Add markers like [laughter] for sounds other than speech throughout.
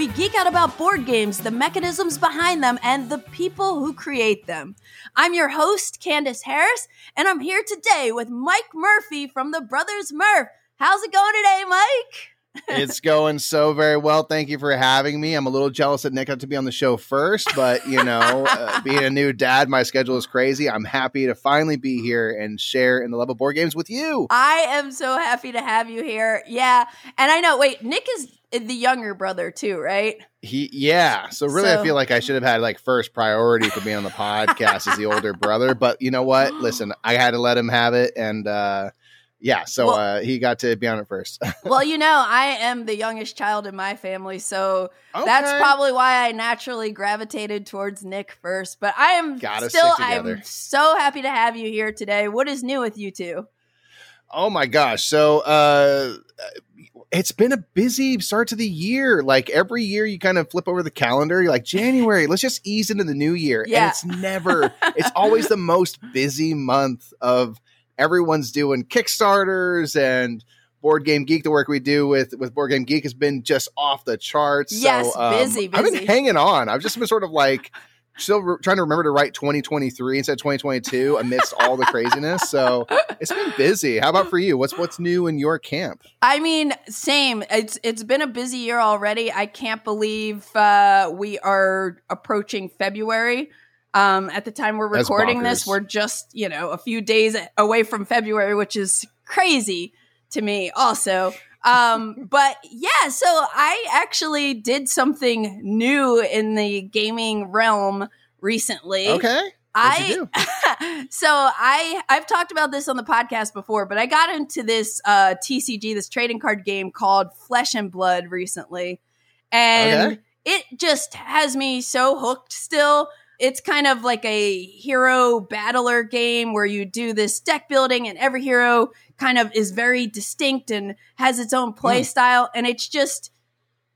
we geek out about board games, the mechanisms behind them, and the people who create them. I'm your host, Candice Harris, and I'm here today with Mike Murphy from the Brothers Murph. How's it going today, Mike? [laughs] it's going so very well. Thank you for having me. I'm a little jealous that Nick got to be on the show first, but you [laughs] know, uh, being a new dad, my schedule is crazy. I'm happy to finally be here and share in the love of board games with you. I am so happy to have you here. Yeah, and I know. Wait, Nick is the younger brother too, right? He, yeah. So really, so, I feel like I should have had like first priority for being on the podcast as the [laughs] older brother. But you know what? [gasps] Listen, I had to let him have it, and uh, yeah, so well, uh, he got to be on it first. [laughs] well, you know, I am the youngest child in my family, so okay. that's probably why I naturally gravitated towards Nick first. But I am Gotta still, I'm so happy to have you here today. What is new with you two? Oh my gosh! So uh, it's been a busy start to the year. Like every year, you kind of flip over the calendar. You're like January. let's just ease into the new year, yeah. and it's never. [laughs] it's always the most busy month of everyone's doing Kickstarters and Board Game Geek, the work we do with with Board Game Geek has been just off the charts. Yes, so, um, busy, busy. I've been hanging on. I've just been sort of like still re- trying to remember to write 2023 instead of 2022 amidst all the craziness. So it's been busy. How about for you? What's what's new in your camp? I mean, same. It's it's been a busy year already. I can't believe uh, we are approaching February. Um, at the time we're recording this, we're just, you know, a few days away from February, which is crazy to me also. Um, but yeah, so I actually did something new in the gaming realm recently. Okay. I [laughs] so I I've talked about this on the podcast before, but I got into this uh TCG, this trading card game called Flesh and Blood recently. And okay. it just has me so hooked still it's kind of like a hero battler game where you do this deck building and every hero kind of is very distinct and has its own play mm. style and it's just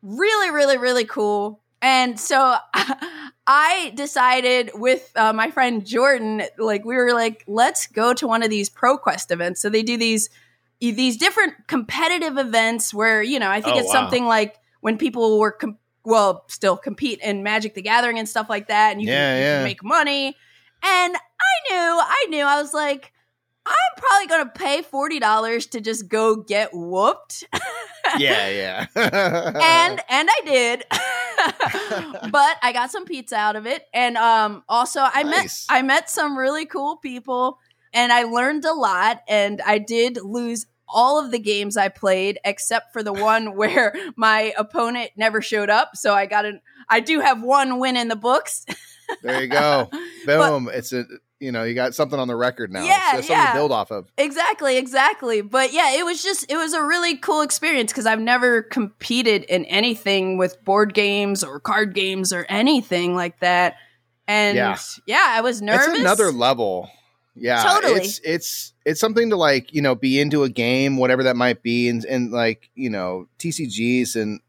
really really really cool and so [laughs] i decided with uh, my friend jordan like we were like let's go to one of these proquest events so they do these these different competitive events where you know i think oh, it's wow. something like when people were com- well, still compete in Magic the Gathering and stuff like that, and you, yeah, can, you can make money. And I knew, I knew, I was like, I'm probably going to pay forty dollars to just go get whooped. [laughs] yeah, yeah. [laughs] and and I did, [laughs] but I got some pizza out of it, and um, also I nice. met I met some really cool people, and I learned a lot, and I did lose all of the games I played except for the one where my opponent never showed up. So I got an I do have one win in the books. there you go. Boom. But, it's a you know, you got something on the record now. Yeah, something yeah. to build off of. Exactly, exactly. But yeah, it was just it was a really cool experience because I've never competed in anything with board games or card games or anything like that. And yeah, yeah I was nervous. It's another level. Yeah, totally. It's it's it's something to like you know be into a game, whatever that might be, and and like you know TCGs and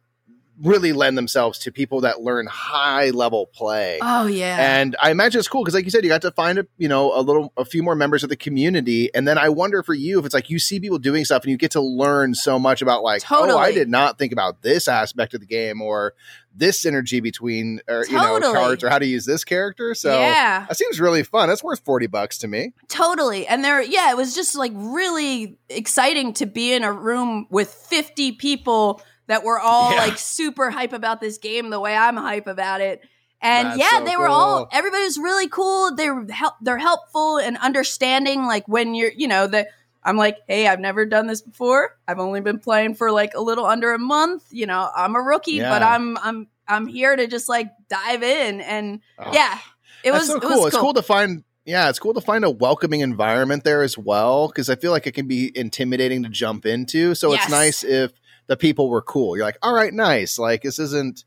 really lend themselves to people that learn high level play. Oh yeah. And I imagine it's cool because like you said, you got to find a you know a little a few more members of the community. And then I wonder for you if it's like you see people doing stuff and you get to learn so much about like, totally. oh, I did not think about this aspect of the game or this synergy between or totally. you know cards or how to use this character. So yeah. that seems really fun. That's worth 40 bucks to me. Totally. And there yeah, it was just like really exciting to be in a room with 50 people that were all yeah. like super hype about this game the way I'm hype about it. And That's yeah, so they were cool. all everybody was really cool. They were help they're helpful and understanding like when you're, you know, the I'm like, "Hey, I've never done this before. I've only been playing for like a little under a month. You know, I'm a rookie, yeah. but I'm I'm I'm here to just like dive in and oh, yeah, it was so cool. It was it's cool to find yeah, it's cool to find a welcoming environment there as well because I feel like it can be intimidating to jump into. So yes. it's nice if the people were cool. You're like, all right, nice. Like this isn't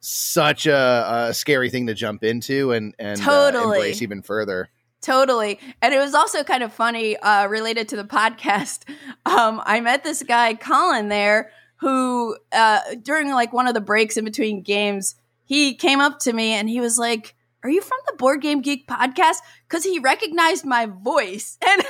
such a, a scary thing to jump into and and totally. uh, embrace even further. Totally. And it was also kind of funny, uh, related to the podcast. [laughs] Um, I met this guy, Colin, there, who, uh, during like one of the breaks in between games, he came up to me and he was like, Are you from the Board Game Geek podcast? Because he recognized my voice. [laughs] And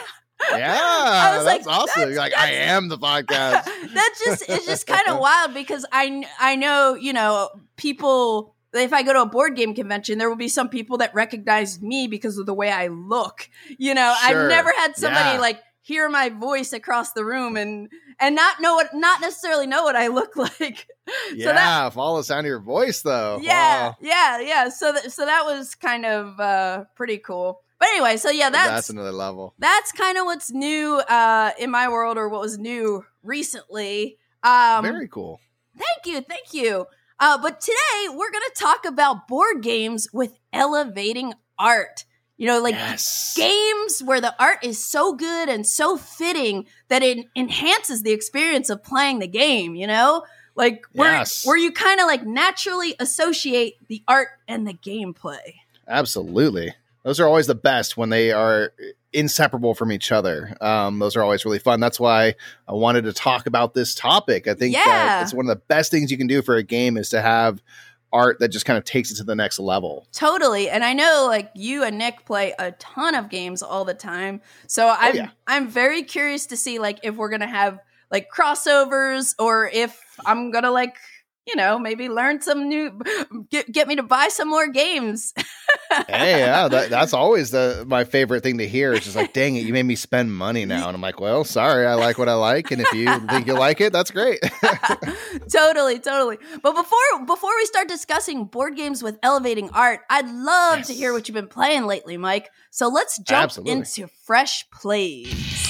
Yeah, [laughs] that's like, awesome. That's, like, I am the podcast. [laughs] that's just it's just kind of [laughs] wild because I I know you know people. If I go to a board game convention, there will be some people that recognize me because of the way I look. You know, sure. I've never had somebody yeah. like hear my voice across the room and and not know what not necessarily know what I look like. Yeah, so that, follow the sound of your voice though. Yeah, wow. yeah, yeah. So that so that was kind of uh pretty cool. But anyway, so yeah, that's that's another level. That's kind of what's new uh in my world or what was new recently. Um Very cool. Thank you, thank you. Uh, but today we're going to talk about board games with elevating art. You know, like yes. games where the art is so good and so fitting that it enhances the experience of playing the game, you know? Like where yes. where you kind of like naturally associate the art and the gameplay. Absolutely. Those are always the best when they are inseparable from each other. Um, those are always really fun. That's why I wanted to talk about this topic. I think yeah. it's one of the best things you can do for a game is to have art that just kind of takes it to the next level. Totally. And I know like you and Nick play a ton of games all the time. So oh, I'm yeah. I'm very curious to see like if we're going to have like crossovers or if I'm going to like you know, maybe learn some new, get, get me to buy some more games. [laughs] hey, yeah, that, that's always the my favorite thing to hear. It's just like, dang it, you made me spend money now, and I'm like, well, sorry, I like what I like, and if you think you like it, that's great. [laughs] totally, totally. But before before we start discussing board games with elevating art, I'd love yes. to hear what you've been playing lately, Mike. So let's jump Absolutely. into fresh plays.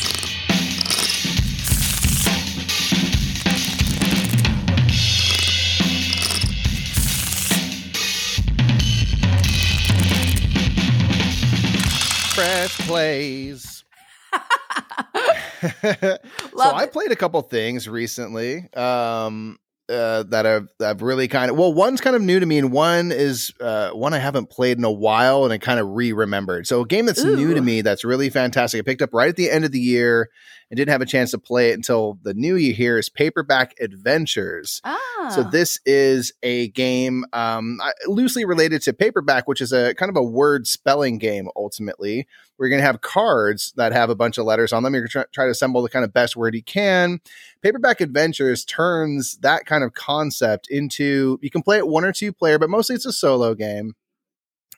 Fresh plays. [laughs] so I played a couple things recently um, uh, that that have really kind of well, one's kind of new to me, and one is uh, one I haven't played in a while, and I kind of re-remembered. So a game that's Ooh. new to me that's really fantastic. I picked up right at the end of the year and didn't have a chance to play it until the new year here is Paperback Adventures. Ah. So this is a game um, loosely related to Paperback, which is a kind of a word spelling game ultimately. We're going to have cards that have a bunch of letters on them. You're going to try to assemble the kind of best word you can. Paperback Adventures turns that kind of concept into you can play it one or two player, but mostly it's a solo game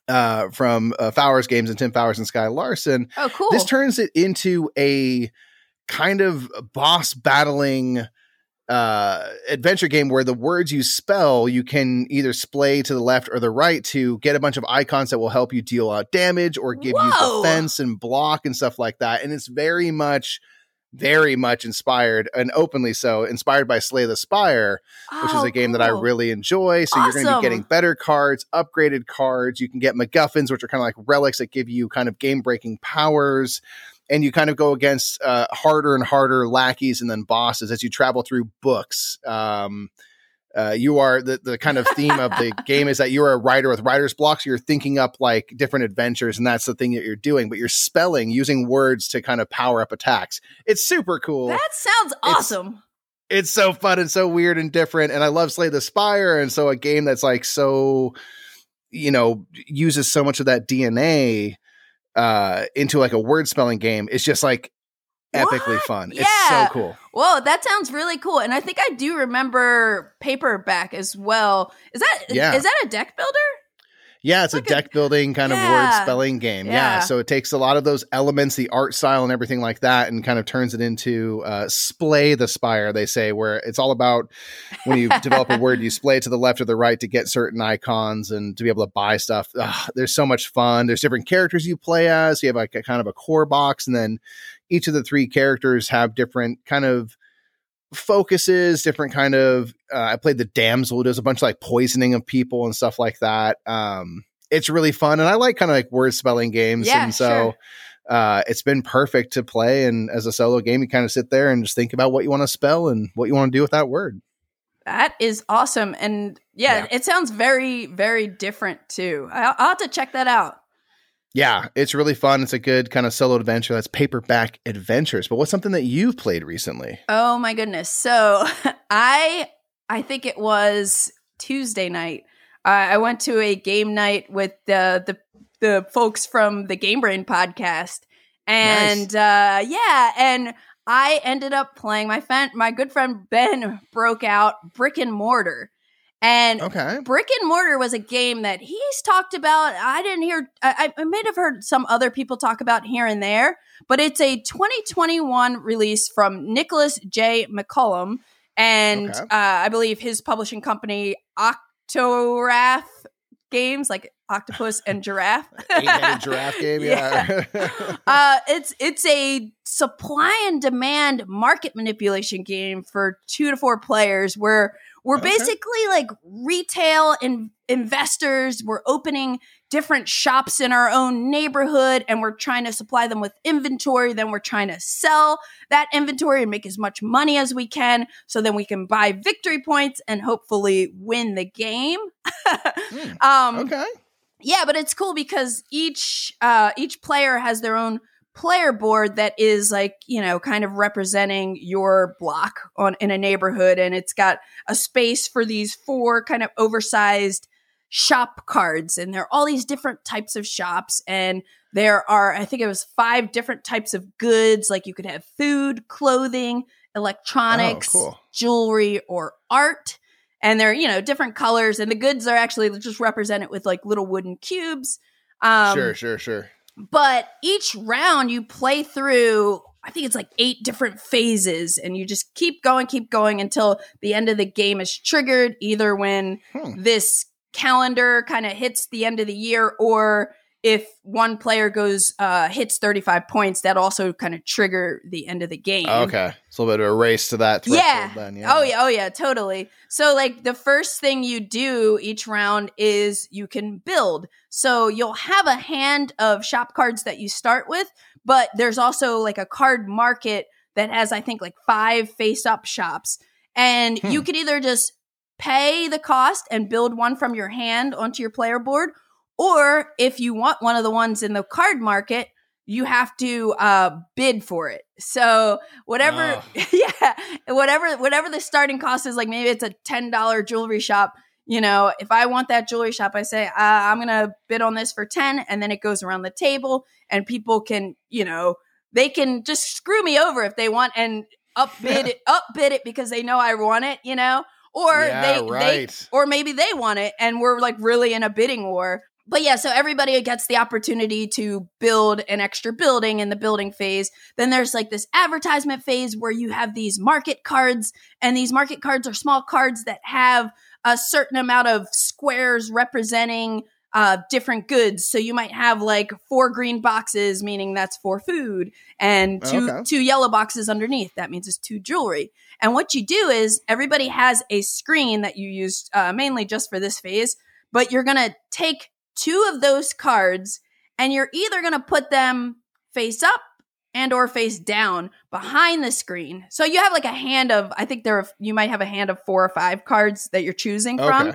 uh, from uh, Fowers Games and Tim Fowers and Sky Larson. Oh, cool. This turns it into a kind of boss battling uh, adventure game where the words you spell you can either splay to the left or the right to get a bunch of icons that will help you deal out damage or give Whoa. you defense and block and stuff like that. And it's very much very much inspired and openly so inspired by Slay the Spire, oh, which is a game cool. that I really enjoy. So awesome. you're going to be getting better cards, upgraded cards. You can get MacGuffins, which are kind of like relics that give you kind of game breaking powers and you kind of go against uh, harder and harder lackeys and then bosses as you travel through books. Um, uh, you are the, the kind of theme of the [laughs] game is that you're a writer with writer's blocks. You're thinking up like different adventures, and that's the thing that you're doing. But you're spelling using words to kind of power up attacks. It's super cool. That sounds awesome. It's, it's so fun and so weird and different. And I love Slay the Spire, and so a game that's like so, you know, uses so much of that DNA uh into like a word spelling game is just like epically what? fun. Yeah. It's so cool. Whoa, that sounds really cool. And I think I do remember paperback as well. Is that yeah. is that a deck builder? Yeah, it's, a deck building kind yeah. of word spelling game. Yeah. yeah. So it takes a lot of those elements, the art style and everything like that, and kind of turns it into uh, splay the spire, they say, where it's all about when you develop a word, you [laughs] splay it to the left or the right to get certain icons and to be able to buy stuff. Ugh, there's so much fun. There's different characters you play as. You have like a kind of a core box, and then each of the three characters have different kind of focuses, different kind of. Uh, I played the damsel does a bunch of like poisoning of people and stuff like that. Um, it's really fun, and I like kind of like word spelling games, yeah, and so. Sure. Uh, it's been perfect to play, and as a solo game, you kind of sit there and just think about what you want to spell and what you want to do with that word. That is awesome, and yeah, yeah. it sounds very, very different too. I'll, I'll have to check that out. Yeah, it's really fun. It's a good kind of solo adventure. That's paperback adventures. But what's something that you've played recently? Oh my goodness. So [laughs] I I think it was Tuesday night. Uh, I went to a game night with the the the folks from the Game Brain podcast, And nice. uh, yeah, and I ended up playing my friend, my good friend Ben broke out Brick and Mortar. And okay. Brick and Mortar was a game that he's talked about. I didn't hear, I, I may have heard some other people talk about here and there, but it's a 2021 release from Nicholas J. McCullum. And okay. uh, I believe his publishing company, Octoraffe Games, like octopus and giraffe. Eight-headed [laughs] giraffe game, yeah. yeah. [laughs] uh, it's it's a supply and demand market manipulation game for two to four players where we're okay. basically like retail and investors. We're opening different shops in our own neighborhood and we're trying to supply them with inventory. Then we're trying to sell that inventory and make as much money as we can. So then we can buy victory points and hopefully win the game. mm, [laughs] um, okay. Yeah, but it's cool because each uh, each player has their own player board that is like you know kind of representing your block on in a neighborhood and it's got a space for these four kind of oversized shop cards and there are all these different types of shops and there are i think it was five different types of goods like you could have food clothing electronics oh, cool. jewelry or art and they're you know different colors and the goods are actually just represented with like little wooden cubes um, sure sure sure but each round you play through, I think it's like eight different phases, and you just keep going, keep going until the end of the game is triggered, either when hmm. this calendar kind of hits the end of the year or if one player goes uh hits 35 points that also kind of trigger the end of the game. Okay. It's a little bit of a race to that yeah. Then, yeah. Oh yeah oh yeah totally. So like the first thing you do each round is you can build. So you'll have a hand of shop cards that you start with but there's also like a card market that has i think like five face up shops. And hmm. you could either just pay the cost and build one from your hand onto your player board or if you want one of the ones in the card market, you have to uh, bid for it. So whatever, oh. [laughs] yeah, whatever, whatever the starting cost is, like maybe it's a ten dollar jewelry shop. You know, if I want that jewelry shop, I say uh, I'm gonna bid on this for ten, and then it goes around the table, and people can, you know, they can just screw me over if they want and upbid it, upbid it because they know I want it. You know, or yeah, they, right. they, or maybe they want it, and we're like really in a bidding war but yeah, so everybody gets the opportunity to build an extra building in the building phase. Then there's like this advertisement phase where you have these market cards, and these market cards are small cards that have a certain amount of squares representing uh, different goods. So you might have like four green boxes, meaning that's for food, and two okay. two yellow boxes underneath. That means it's two jewelry. And what you do is everybody has a screen that you use uh, mainly just for this phase, but you're gonna take two of those cards and you're either going to put them face up and or face down behind the screen. So you have like a hand of I think there are, you might have a hand of four or five cards that you're choosing okay. from.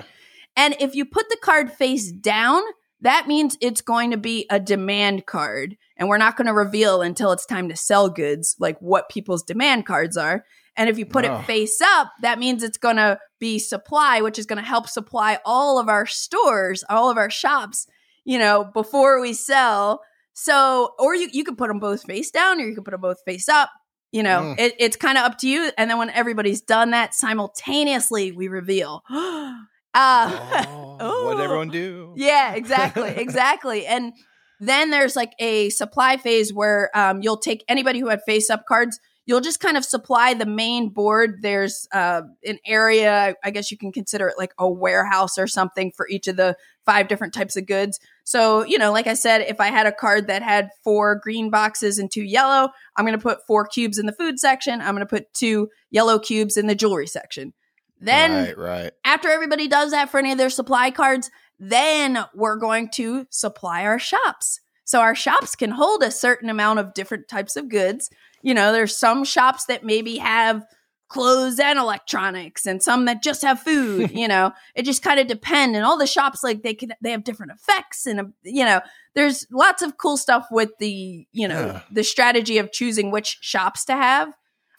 And if you put the card face down, that means it's going to be a demand card. And we're not going to reveal until it's time to sell goods like what people's demand cards are. And if you put oh. it face up, that means it's going to be supply, which is going to help supply all of our stores, all of our shops, you know, before we sell. So, or you, you could put them both face down or you could put them both face up. You know, mm. it, it's kind of up to you. And then when everybody's done that, simultaneously we reveal. [gasps] uh, oh, [laughs] what everyone do? Yeah, [laughs] exactly, exactly. and then there's like a supply phase where um, you'll take anybody who had face up cards you'll just kind of supply the main board. There's uh, an area, I guess you can consider it like a warehouse or something for each of the five different types of goods. So, you know, like I said, if I had a card that had four green boxes and two yellow, I'm going to put four cubes in the food section. I'm going to put two yellow cubes in the jewelry section. Then, right, right. after everybody does that for any of their supply cards, then we're going to supply our shops. So our shops can hold a certain amount of different types of goods you know, there's some shops that maybe have clothes and electronics and some that just have food [laughs] you know it just kind of depend and all the shops like they can they have different effects and you know there's lots of cool stuff with the you know yeah. the strategy of choosing which shops to have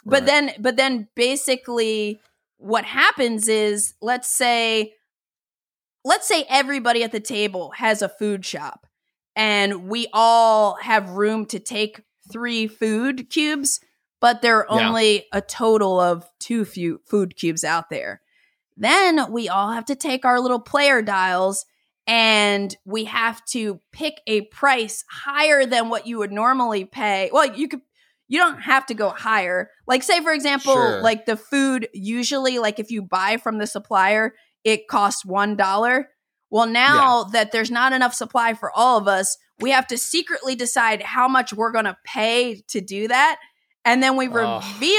but right. then but then basically what happens is let's say let's say everybody at the table has a food shop and we all have room to take three food cubes, but there are only yeah. a total of two few food cubes out there. Then we all have to take our little player dials and we have to pick a price higher than what you would normally pay. Well, you could you don't have to go higher. Like say for example, sure. like the food usually like if you buy from the supplier, it costs $1. Well, now yeah. that there's not enough supply for all of us, we have to secretly decide how much we're going to pay to do that. And then we reveal,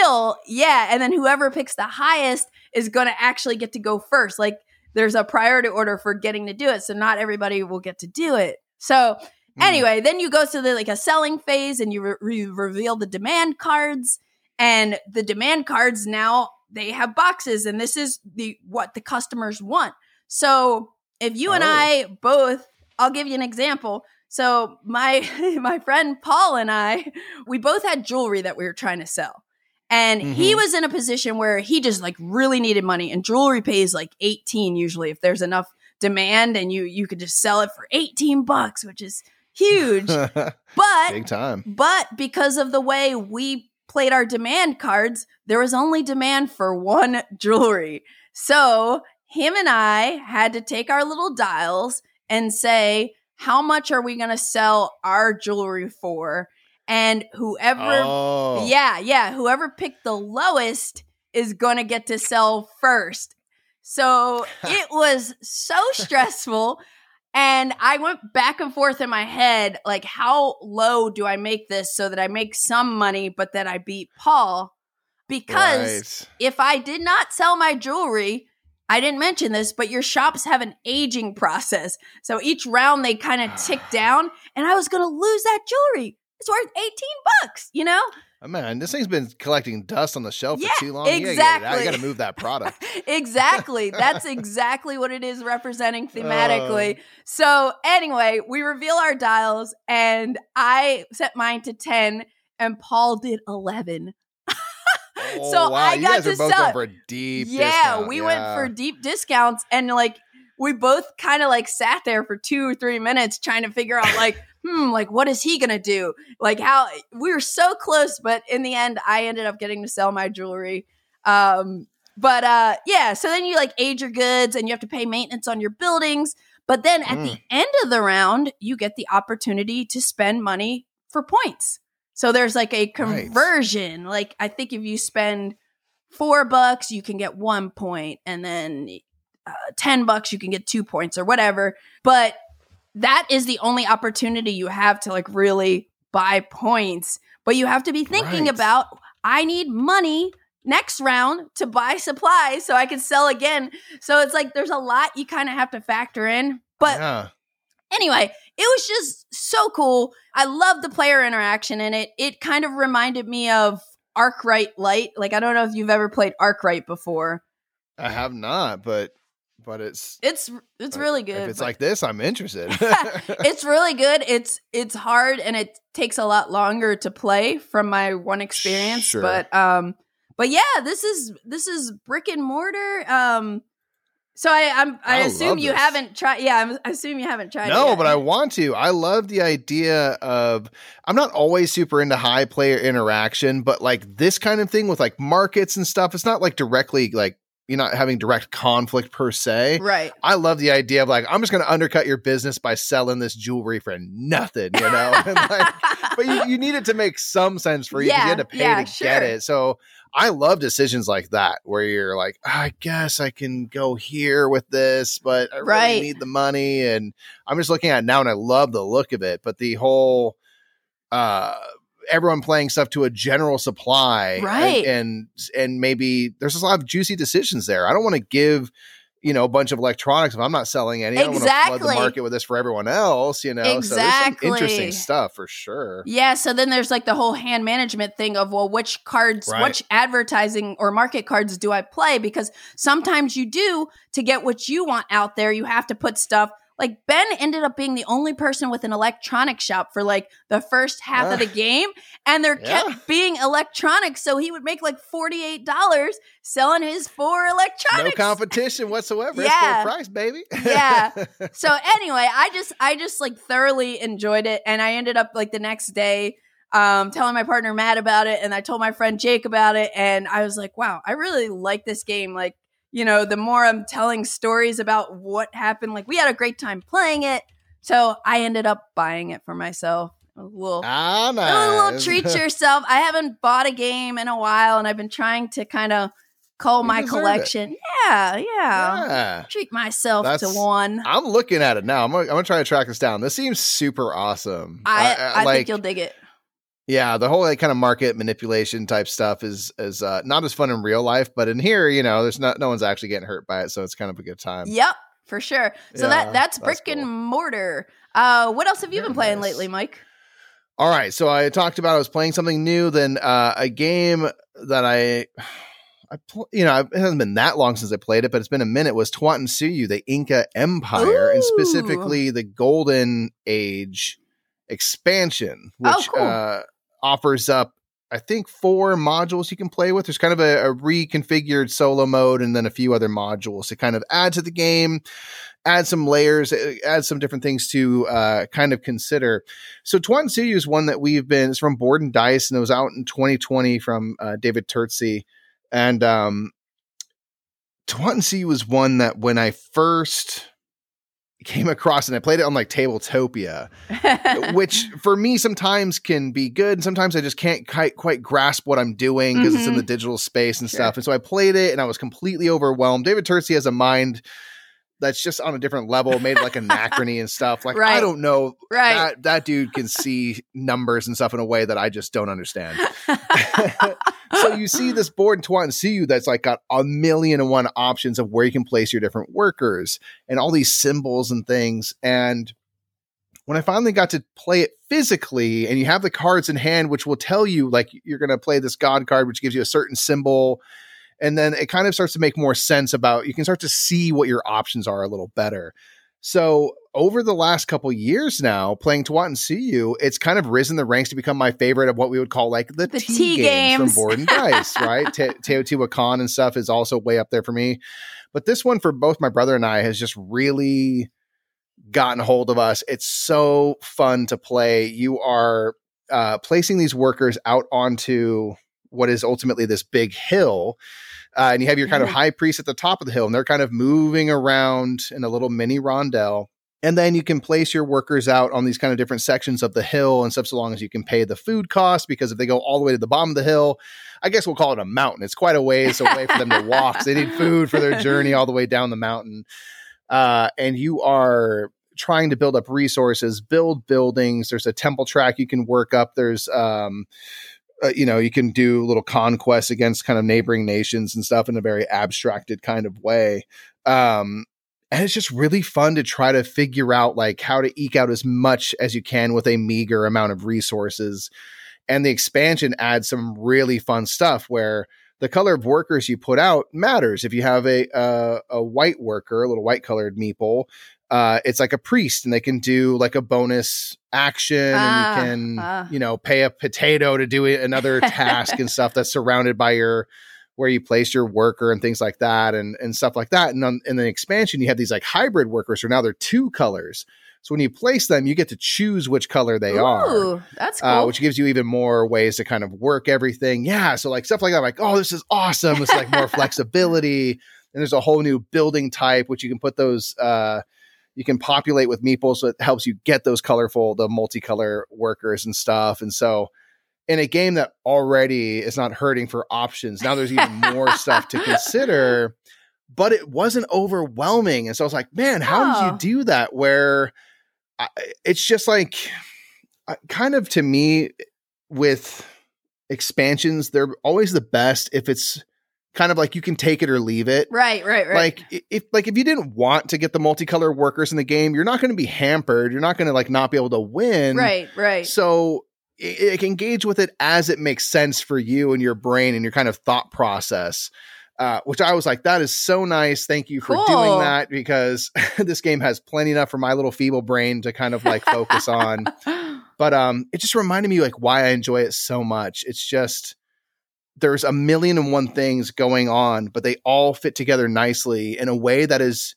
oh. yeah, and then whoever picks the highest is going to actually get to go first. Like there's a priority order for getting to do it, so not everybody will get to do it. So mm. anyway, then you go to the like a selling phase and you, re- reveal the demand cards and the demand cards now they have boxes and this is the what the customers want. So if you oh. and I both I'll give you an example. So my [laughs] my friend Paul and I, we both had jewelry that we were trying to sell. And mm-hmm. he was in a position where he just like really needed money and jewelry pays like 18 usually if there's enough demand and you you could just sell it for 18 bucks, which is huge. [laughs] but big time. But because of the way we played our demand cards, there was only demand for one jewelry. So him and I had to take our little dials and say, how much are we going to sell our jewelry for? And whoever, oh. yeah, yeah, whoever picked the lowest is going to get to sell first. So [laughs] it was so stressful. And I went back and forth in my head, like, how low do I make this so that I make some money, but that I beat Paul? Because right. if I did not sell my jewelry, I didn't mention this, but your shops have an aging process. So each round they kind of tick down, and I was going to lose that jewelry. It's worth 18 bucks, you know? Oh, man, this thing's been collecting dust on the shelf yeah, for too long. Exactly. You got to move that product. [laughs] exactly. That's exactly what it is representing [laughs] thematically. Uh, so, anyway, we reveal our dials, and I set mine to 10, and Paul did 11. Oh, so wow. I got you guys to sell. for deep yeah, discount. we yeah. went for deep discounts and like we both kind of like sat there for two or three minutes trying to figure out like, [laughs] hmm, like what is he gonna do? Like how we were so close, but in the end, I ended up getting to sell my jewelry. Um, but uh, yeah, so then you like age your goods and you have to pay maintenance on your buildings. But then at mm. the end of the round, you get the opportunity to spend money for points. So there's like a conversion. Right. Like I think if you spend four bucks, you can get one point, and then uh, ten bucks, you can get two points or whatever. But that is the only opportunity you have to like really buy points. But you have to be thinking right. about I need money next round to buy supplies so I can sell again. So it's like there's a lot you kind of have to factor in. But yeah. Anyway, was just so cool. I love the player interaction in it. It kind of reminded me of Arkwright Light. Like I don't know if you've ever played Arkwright before. I have not, but but it's it's it's really good. If it's like this, I'm interested. [laughs] it's really good. It's it's hard and it takes a lot longer to play from my one experience. Sure. But um but yeah, this is this is brick and mortar. Um so I I'm, I, I assume you this. haven't tried. Yeah, I'm, i assume you haven't tried. No, but I want to. I love the idea of. I'm not always super into high player interaction, but like this kind of thing with like markets and stuff. It's not like directly like you're not having direct conflict per se. Right. I love the idea of like I'm just going to undercut your business by selling this jewelry for nothing, you know. [laughs] like, but you, you, need it to make some sense for you. Yeah, you had to pay yeah, to sure. get it. So I love decisions like that where you're like, I guess I can go here with this, but I really right. need the money. And I'm just looking at it now and I love the look of it. But the whole uh everyone playing stuff to a general supply right and, and and maybe there's a lot of juicy decisions there i don't want to give you know, a bunch of electronics if I'm not selling any. Exactly. I don't want to flood the market with this for everyone else, you know. Exactly. So interesting stuff for sure. Yeah. So then there's like the whole hand management thing of well, which cards, right. which advertising or market cards do I play? Because sometimes you do to get what you want out there, you have to put stuff like Ben ended up being the only person with an electronic shop for like the first half uh, of the game, and there yeah. kept being electronics, so he would make like forty eight dollars selling his four electronics. No competition [laughs] whatsoever. Yeah, price, baby. yeah. [laughs] So anyway, I just I just like thoroughly enjoyed it, and I ended up like the next day um, telling my partner Matt about it, and I told my friend Jake about it, and I was like, wow, I really like this game. Like, you know, the more I'm telling stories about what happened, like we had a great time playing it. So I ended up buying it for myself. A little, ah, nice. a little treat [laughs] yourself. I haven't bought a game in a while, and I've been trying to kind of cull my collection. Yeah, yeah, yeah, Treat myself That's, to one. I'm looking at it now. I'm gonna, I'm gonna try to track this down. This seems super awesome. I, I, I like, think you'll dig it. Yeah, the whole like, kind of market manipulation type stuff is is uh, not as fun in real life, but in here, you know, there's not no one's actually getting hurt by it, so it's kind of a good time. Yep, for sure. So yeah, that that's brick that's cool. and mortar. Uh, what else have you Very been playing nice. lately, Mike? All right, so I talked about I was playing something new, then uh, a game that I I pl- you know, it hasn't been that long since I played it, but it's been a minute. Was Tawantinsuyu, the Inca Empire, Ooh. and specifically the Golden Age expansion, oh, which oh, cool. uh, offers up, I think, four modules you can play with. There's kind of a, a, reconfigured solo mode, and then a few other modules to kind of add to the game, add some layers, add some different things to uh, kind of consider. So Tawantinsuyu is one that we've been. It's from Board and Dice, and it was out in 2020 from uh, David Turczi. And um, Tawantinsuyu was one that when I first came across and I played it on like Tabletopia, [laughs] which for me sometimes can be good. And sometimes I just can't quite, quite grasp what I'm doing because mm-hmm. it's in the mm-hmm. digital space and sure. stuff. And so I played it and I was completely overwhelmed. David Turczi has a mind that's just on a different level, made like anachrony and stuff. Like right. I don't know, right? That, that dude can see numbers and stuff in a way that I just don't understand. [laughs] [laughs] so you see this board in Tawantinsuyu that's like got a million and one options of where you can place your different workers and all these symbols and things. And when I finally got to play it physically, and you have the cards in hand, which will tell you like you're going to play this god card, which gives you a certain symbol and then it kind of starts to make more sense about you can start to see what your options are a little better. So over the last couple years now, playing Tawantinsuyu, it's kind of risen the ranks to become my favorite of what we would call like the, the T, T games, games, from Board and Dice, right? Te- [laughs] Teotihuacan and stuff is also way up there for me. But this one for both my brother and I has just really gotten a hold of us. It's so fun to play. You are uh, placing these workers out onto what is ultimately this big hill uh, and you have your kind of high priest at the top of the hill, and they're kind of moving around in a little mini rondel. And then you can place your workers out on these kind of different sections of the hill and stuff, so long as you can pay the food cost. Because if they go all the way to the bottom of the hill, I guess we'll call it a mountain. It's quite a ways [laughs] away for them to walk. So they need food for their journey all the way down the mountain. Uh, and you are trying to build up resources, build buildings. There's a temple track you can work up. There's um, uh, you know, you can do little conquests against kind of neighboring nations and stuff in a very abstracted kind of way. Um, and it's just really fun to try to figure out like how to eke out as much as you can with a meager amount of resources. And the expansion adds some really fun stuff where the color of workers you put out matters. If you have a uh, a white worker, a little white colored meeple, uh, it's like a priest and they can do like a bonus action and you ah, can uh. you know pay a potato to do another [laughs] task and stuff that's surrounded by your where you place your worker and things like that and and stuff like that and on, in the expansion you have these like hybrid workers so now they're two colors so when you place them you get to choose which color they Ooh, are that's uh, cool. uh, which gives you even more ways to kind of work everything yeah so like stuff like that I'm like oh this is awesome it's like more [laughs] flexibility and there's a whole new building type which you can put those uh you can populate with meeples so it helps you get those colorful the multicolor workers and stuff and so in a game that already is not hurting for options now there's even more [laughs] stuff to consider but it wasn't overwhelming and so i was like man how oh. did you oh. do that where I, it's just like kind of to me with expansions they're always the best if it's kind of like you can take it or leave it. Right, right, right. Like if like if you didn't want to get the multicolor workers in the game, you're not going to be hampered. You're not going to like not be able to win. Right, right. So it, it, engage with it as it makes sense for you and your brain and your kind of thought process. Uh, which I was like, that is so nice. Thank you for cool. doing that because [laughs] this game has plenty enough for my little feeble brain to kind of like focus on. [laughs] But um, it just reminded me like why I enjoy it so much. It's just there's a million and one things going on, but they all fit together nicely in a way that is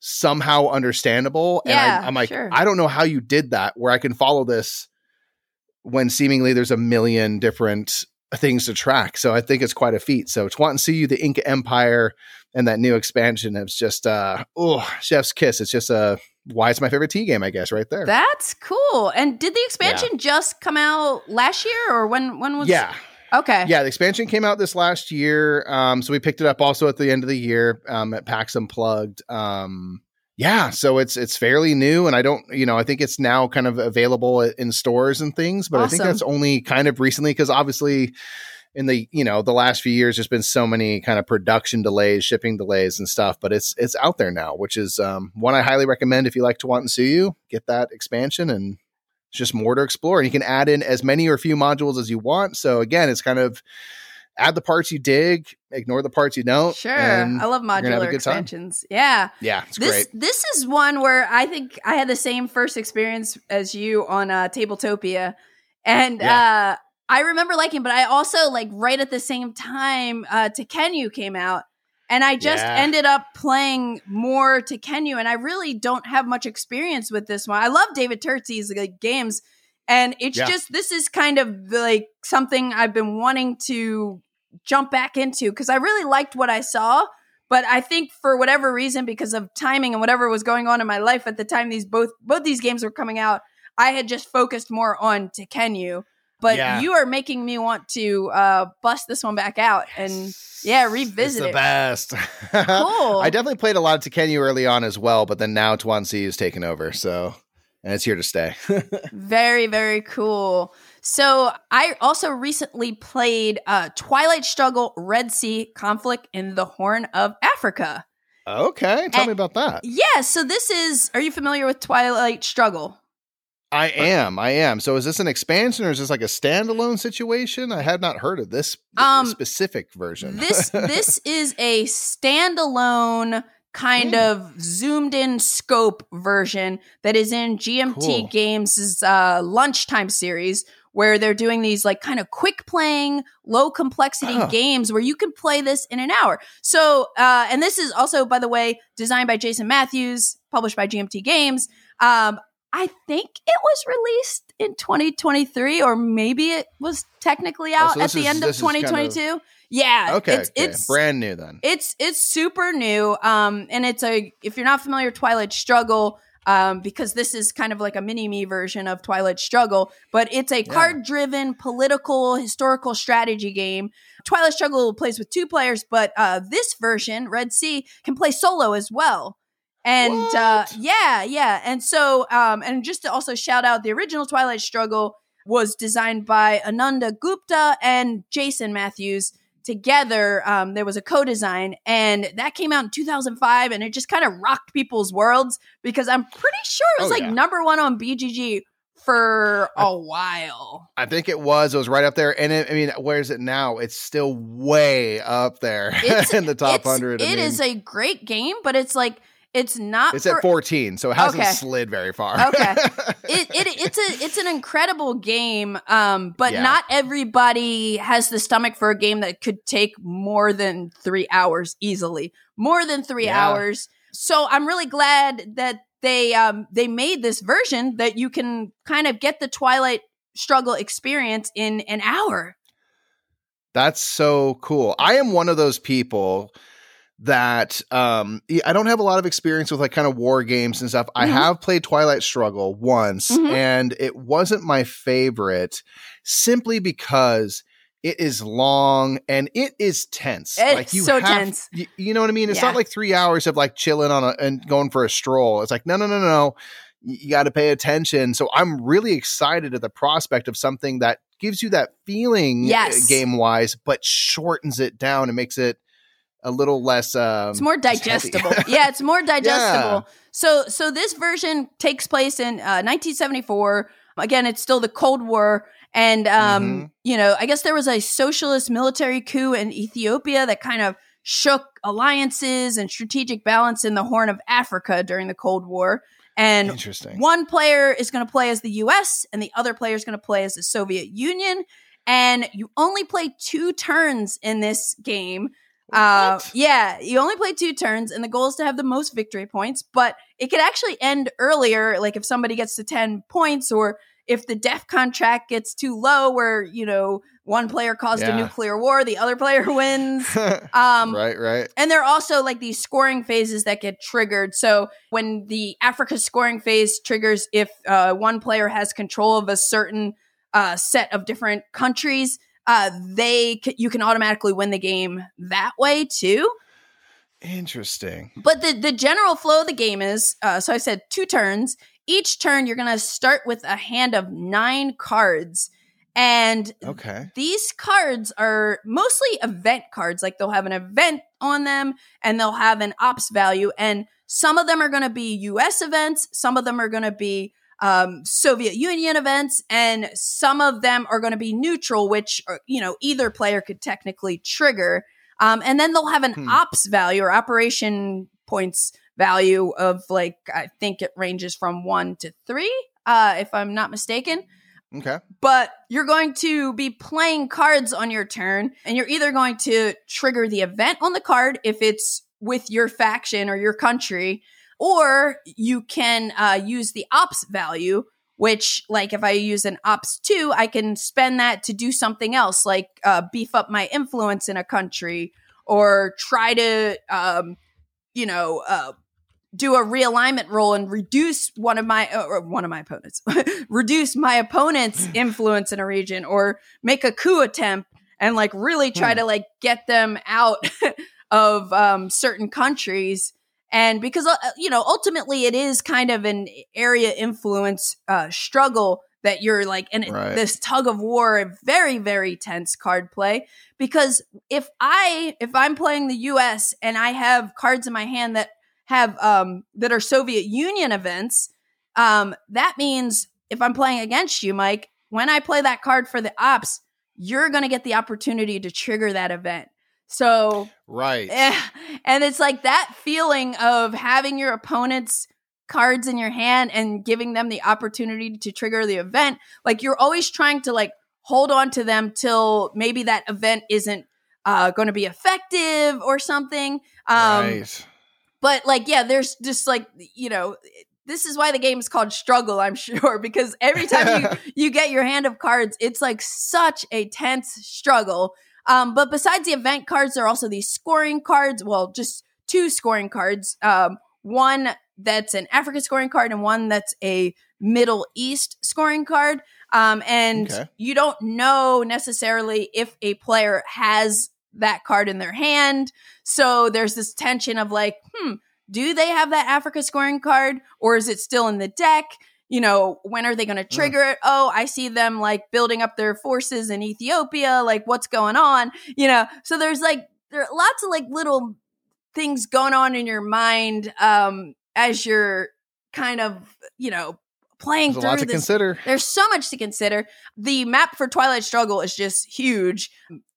somehow understandable. Yeah, and I, am like, sure. I don't know how you did that, where I can follow this when seemingly there's a million different things to track. So I think it's quite a feat. So Tawantinsuyu, the Inca Empire and that new expansion is just uh oh chef's kiss. It's just a why it's my favorite T game, I guess, right there. That's cool. And did the expansion yeah. just come out last year or when when was Yeah. Okay. Yeah, the expansion came out this last year. Um, so we picked it up also at the end of the year um, at PAX Unplugged. Um, yeah, so it's it's fairly new, and I don't, you know, I think it's now kind of available in stores and things, but awesome. I think that's only kind of recently because obviously in the you know the last few years there's been so many kind of production delays shipping delays and stuff but it's it's out there now which is um, one i highly recommend if you like Tawantinsuyu get that expansion and it's just more to explore and you can add in as many or few modules as you want so again it's kind of add the parts you dig ignore the parts you don't sure i love modular expansions time. yeah yeah this great. this is one where i think i had the same first experience as you on uh tabletopia and yeah. uh I remember liking, but I also like right at the same time uh Tekhenu came out. And I just yeah. ended up playing more Tekhenu, and I really don't have much experience with this one. I love David Turczi's like, games, and it's yeah. just this is kind of like something I've been wanting to jump back into because I really liked what I saw. But I think for whatever reason, because of timing and whatever was going on in my life at the time these both both these games were coming out, I had just focused more on Tekhenu but yeah. you are making me want to uh, bust this one back out and yeah, revisit it's the it. best. cool. [laughs] I definitely played a lot of Tekhenu early on as well, but then now Tuan-C is taken over, so and it's here to stay. [laughs] very, very cool. So I also recently played uh, Twilight Struggle Red Sea Conflict in the Horn of Africa. Okay, tell and, me about that. Yeah, so this is. Are you familiar with Twilight Struggle? I am. I am. So is this an expansion or is this like a standalone situation? I had not heard of this um, specific version. this this [laughs] is a standalone kind mm. of zoomed in scope version that is in GMT cool. Games' uh, lunchtime series where they're doing these like kind of quick playing, low complexity huh. games where you can play this in an hour. So, uh, and this is also, by the way, designed by Jason Matthews, published by GMT Games. Um, I think it was released in 2023, or maybe it was technically out oh, so at the is, end of 2022. Kind of, yeah. Okay it's, okay. it's, brand new then. It's it's super new. Um, and it's a if you're not familiar with Twilight Struggle, um, because this is kind of like a mini me version of Twilight Struggle, but it's a yeah. card driven political historical strategy game. Twilight Struggle plays with two players, but uh, this version, Red Sea, can play solo as well. And uh, yeah, yeah. And so, um, and just to also shout out the original Twilight Struggle was designed by Ananda Gupta and Jason Matthews together. Um, there was a co design, and that came out in 2005, and it just kind of rocked people's worlds because I'm pretty sure it was oh, like yeah. number one on BGG for a while. I think it was. It was right up there. And it, I mean, where is it now? It's still way up there [laughs] in the top 100. It I mean. is a great game, but it's like it's not. It's for, at 14, so it hasn't okay. slid very far. okay, [laughs] it, it it's a it's an incredible game, um, but yeah. not everybody has the stomach for a game that could take more than three hours easily. More than three yeah. hours. So I'm really glad that they um they made this version that you can kind of get the Twilight struggle experience in an hour. That's so cool. I am one of those people that um I don't have a lot of experience with like kind of war games and stuff. Mm-hmm. I have played Twilight Struggle once mm-hmm. and it wasn't my favorite simply because it is long and it is tense. It's like you so have, tense. You, you, know what I mean? It's yeah. not like three hours of like chilling on a and going for a stroll. It's like no, no, no, no. You got to pay attention. So I'm really excited at the prospect of something that gives you that feeling, uh, yes. game wise, but shortens it down and makes it a little less um, it's more digestible. [laughs] Yeah it's more digestible. Yeah. so so this version takes place in uh, 1974 again it's still the cold war. And um, mm-hmm. you know i guess there was a socialist military coup in ethiopia that kind of shook alliances and strategic balance in the horn of africa during the cold war. And Interesting. one player is going to play as the us and the other player is going to play as the soviet union. And you only play two turns in this game uh, yeah, you only play two turns, and the goal is to have the most victory points. But it could actually end earlier, like if somebody gets to ten points, or if the DEFCON contract gets too low, where you know one player caused yeah. a nuclear war, the other player [laughs] wins. [laughs] Um, right, right. And there are also like these scoring phases that get triggered. So when the Africa scoring phase triggers, if uh, one player has control of a certain uh, set of different countries, uh, they c- you can automatically win the game that way too. Interesting. But the the general flow of the game is uh, so I said two turns. Each turn you're going to start with a hand of nine cards. And okay. these cards are mostly event cards. Like they'll have an event on them and they'll have an ops value. And some of them are going to be US events, some of them are going to be um, Soviet Union events, and some of them are going to be neutral, which, are, you know, either player could technically trigger. Um, and then they'll have an hmm. ops value or operation points value of like, I think it ranges from one to three, uh, if I'm not mistaken. Okay. But you're going to be playing cards on your turn, and you're either going to trigger the event on the card if it's with your faction or your country, or you can uh, use the ops value, which, like, if I use an ops two, I can spend that to do something else, like uh, beef up my influence in a country or try to, um, you know, uh, do a realignment roll and reduce one of my or one of my opponents [laughs] reduce my opponent's [laughs] influence in a region or make a coup attempt and like really try hmm. to like get them out [laughs] of um, certain countries and because uh, you know ultimately it is kind of an area influence uh, struggle that you're like in right. this tug of war a very very tense card play because if i if i'm playing the us and i have cards in my hand that have um, that are Soviet Union events, um, that means if I'm playing against you, Mike, when I play that card for the ops, you're going to get the opportunity to trigger that event. So, right. Eh, and it's like that feeling of having your opponent's cards in your hand and giving them the opportunity to trigger the event. Like you're always trying to like hold on to them till maybe that event isn't uh, going to be effective or something. Um, right. But like, yeah, there's just like, you know, this is why the game is called struggle i'm [laughs] sure because every time you [laughs] you get your hand of cards it's like such a tense struggle um, but besides the event cards there are also these scoring cards well just two scoring cards um, one that's an africa scoring card and one that's a middle east scoring card um, and okay. you don't know necessarily if a player has that card in their hand. So there's this tension of like, hmm, do they have that Africa scoring card or is it still in the deck? You know, when are they going to trigger it? Oh, I see them like building up their forces in Ethiopia. Like, what's going on? You know, so there's like, there are lots of like little things going on in your mind um, as you're kind of, you know, playing There's through a lot to consider. There's so much to consider. The map for Twilight Struggle is just huge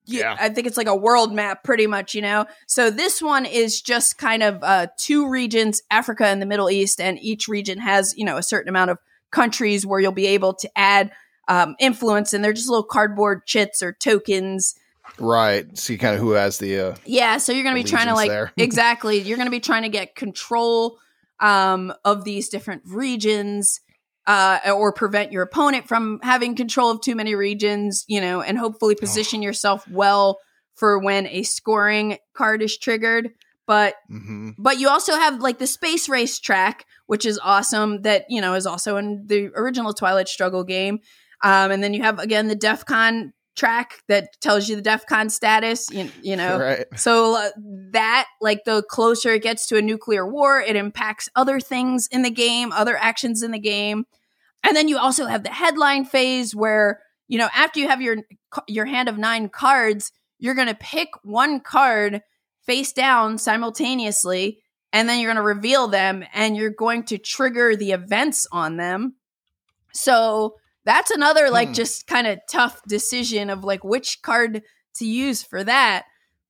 yeah. I think it's like a world map pretty much, you know? So this one is just kind of uh, two regions, Africa and the Middle East, and each region has, you know, a certain amount of countries where you'll be able to add um, influence, and they're just little cardboard chits or tokens. Right. See kind of who has the. Uh, yeah. So you're going to be trying to like. [laughs] exactly. [laughs] You're going to be trying to get control um, of these different regions uh, or prevent your opponent from having control of too many regions, you know, and hopefully position oh. yourself well for when a scoring card is triggered. But mm-hmm. but you also have like the space race track, which is awesome. That you know is also in the original Twilight Struggle game. Um, and then you have again the DEF CON track that tells you the DEF CON status. You, you know, right. so uh, that like the closer it gets to a nuclear war, it impacts other things in the game, other actions in the game. And then you also have the headline phase where, you know, after you have your your hand of 9 cards, you're going to pick one card face down simultaneously and then you're going to reveal them and you're going to trigger the events on them. So, that's another like hmm. just kind of tough decision of like which card to use for that.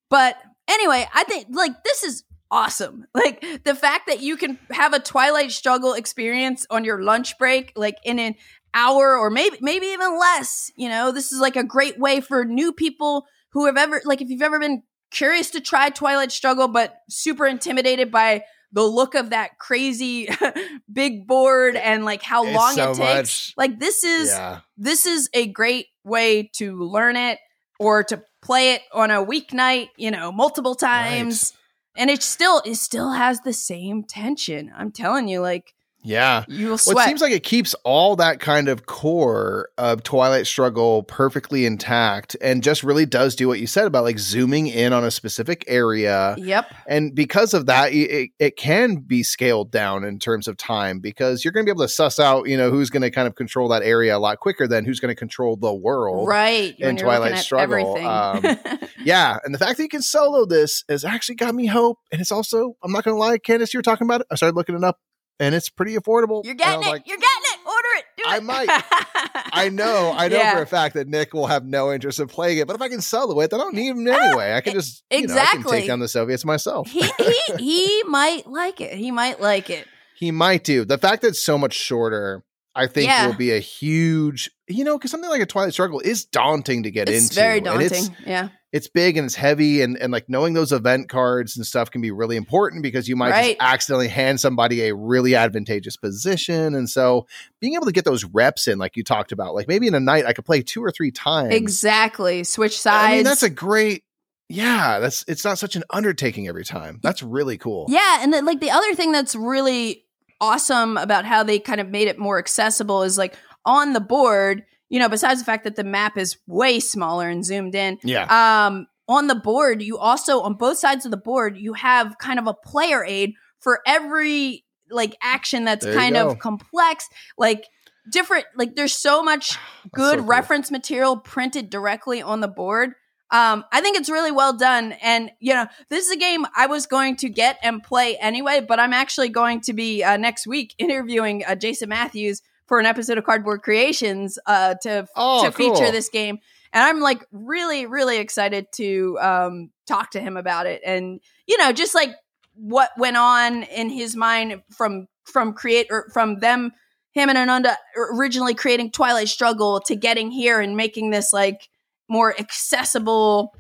But anyway, I think like this is awesome. Like the fact that you can have a Twilight Struggle experience on your lunch break, like in an hour or maybe maybe even less. You know, this is like a great way for new people who have ever like if you've ever been curious to try Twilight Struggle but super intimidated by the look of that crazy [laughs] big board and like how It's long so it takes. much- Like this is yeah. this is a great way to learn it or to play it on a weeknight, you know, multiple times. And it still it still has the same tension. I'm telling you, like Yeah. you will Well, it seems like it keeps all that kind of core of Twilight Struggle perfectly intact and just really does do what you said about like zooming in on a specific area. yep. And because of that, it, it- can be scaled down in terms of time because you're going to be able to suss out, you know, who's going to kind of control that area a lot quicker than who's going to control the world. Right. in Twilight Struggle, um. [laughs] Yeah. And the fact that you can solo this has actually got me hope. And it's also, I'm not going to lie, Candice, you were talking about it. I started looking it up and it's pretty affordable. You're getting it. like, You're getting it. Order it. Do I it. might. [laughs] I know, I know Yeah. for a fact that Nick will have no interest in playing it, but if I can solo it, then I don't need him anyway. I can just you know, I can Ah, exactly. take down the Soviets myself. he he he [laughs] might like it. He might like it. He might do. The fact that it's so much shorter, I think, Yeah. will be a huge. You know, because something like a Twilight Struggle is daunting to get It's into. very daunting. yeah. It's big and it's heavy, and and like knowing those event cards and stuff can be really important because you might Right. just accidentally hand somebody a really advantageous position, and so being able to get those reps in, like you talked about, like maybe in a night I could play two or three times. Exactly. Switch sides. I mean, that's a great. Yeah, that's it's not such an undertaking every time. That's really cool. Yeah, and then, like the other thing that's really awesome about how they kind of made it more accessible is like on the board, you know, besides the fact that the map is way smaller and zoomed in, Yeah. um on the board, you also on both sides of the board, you have kind of a player aid for every like action that's There kind of complex, like different like there's so much [sighs] good so cool. reference material printed directly on the board. Um, I think it's really well done. And, you know, this is a game I was going to get and play anyway, but I'm actually going to be uh, next week [laughs] interviewing uh, Jason Matthews for an episode of Cardboard Creations uh, to, Oh, to feature this game. And I'm like really, really excited to um, talk to him about it. And, you know, just like what went on in his mind from, from create or from them, him and Ananda originally creating Twilight Struggle to getting here and making this like, more accessible,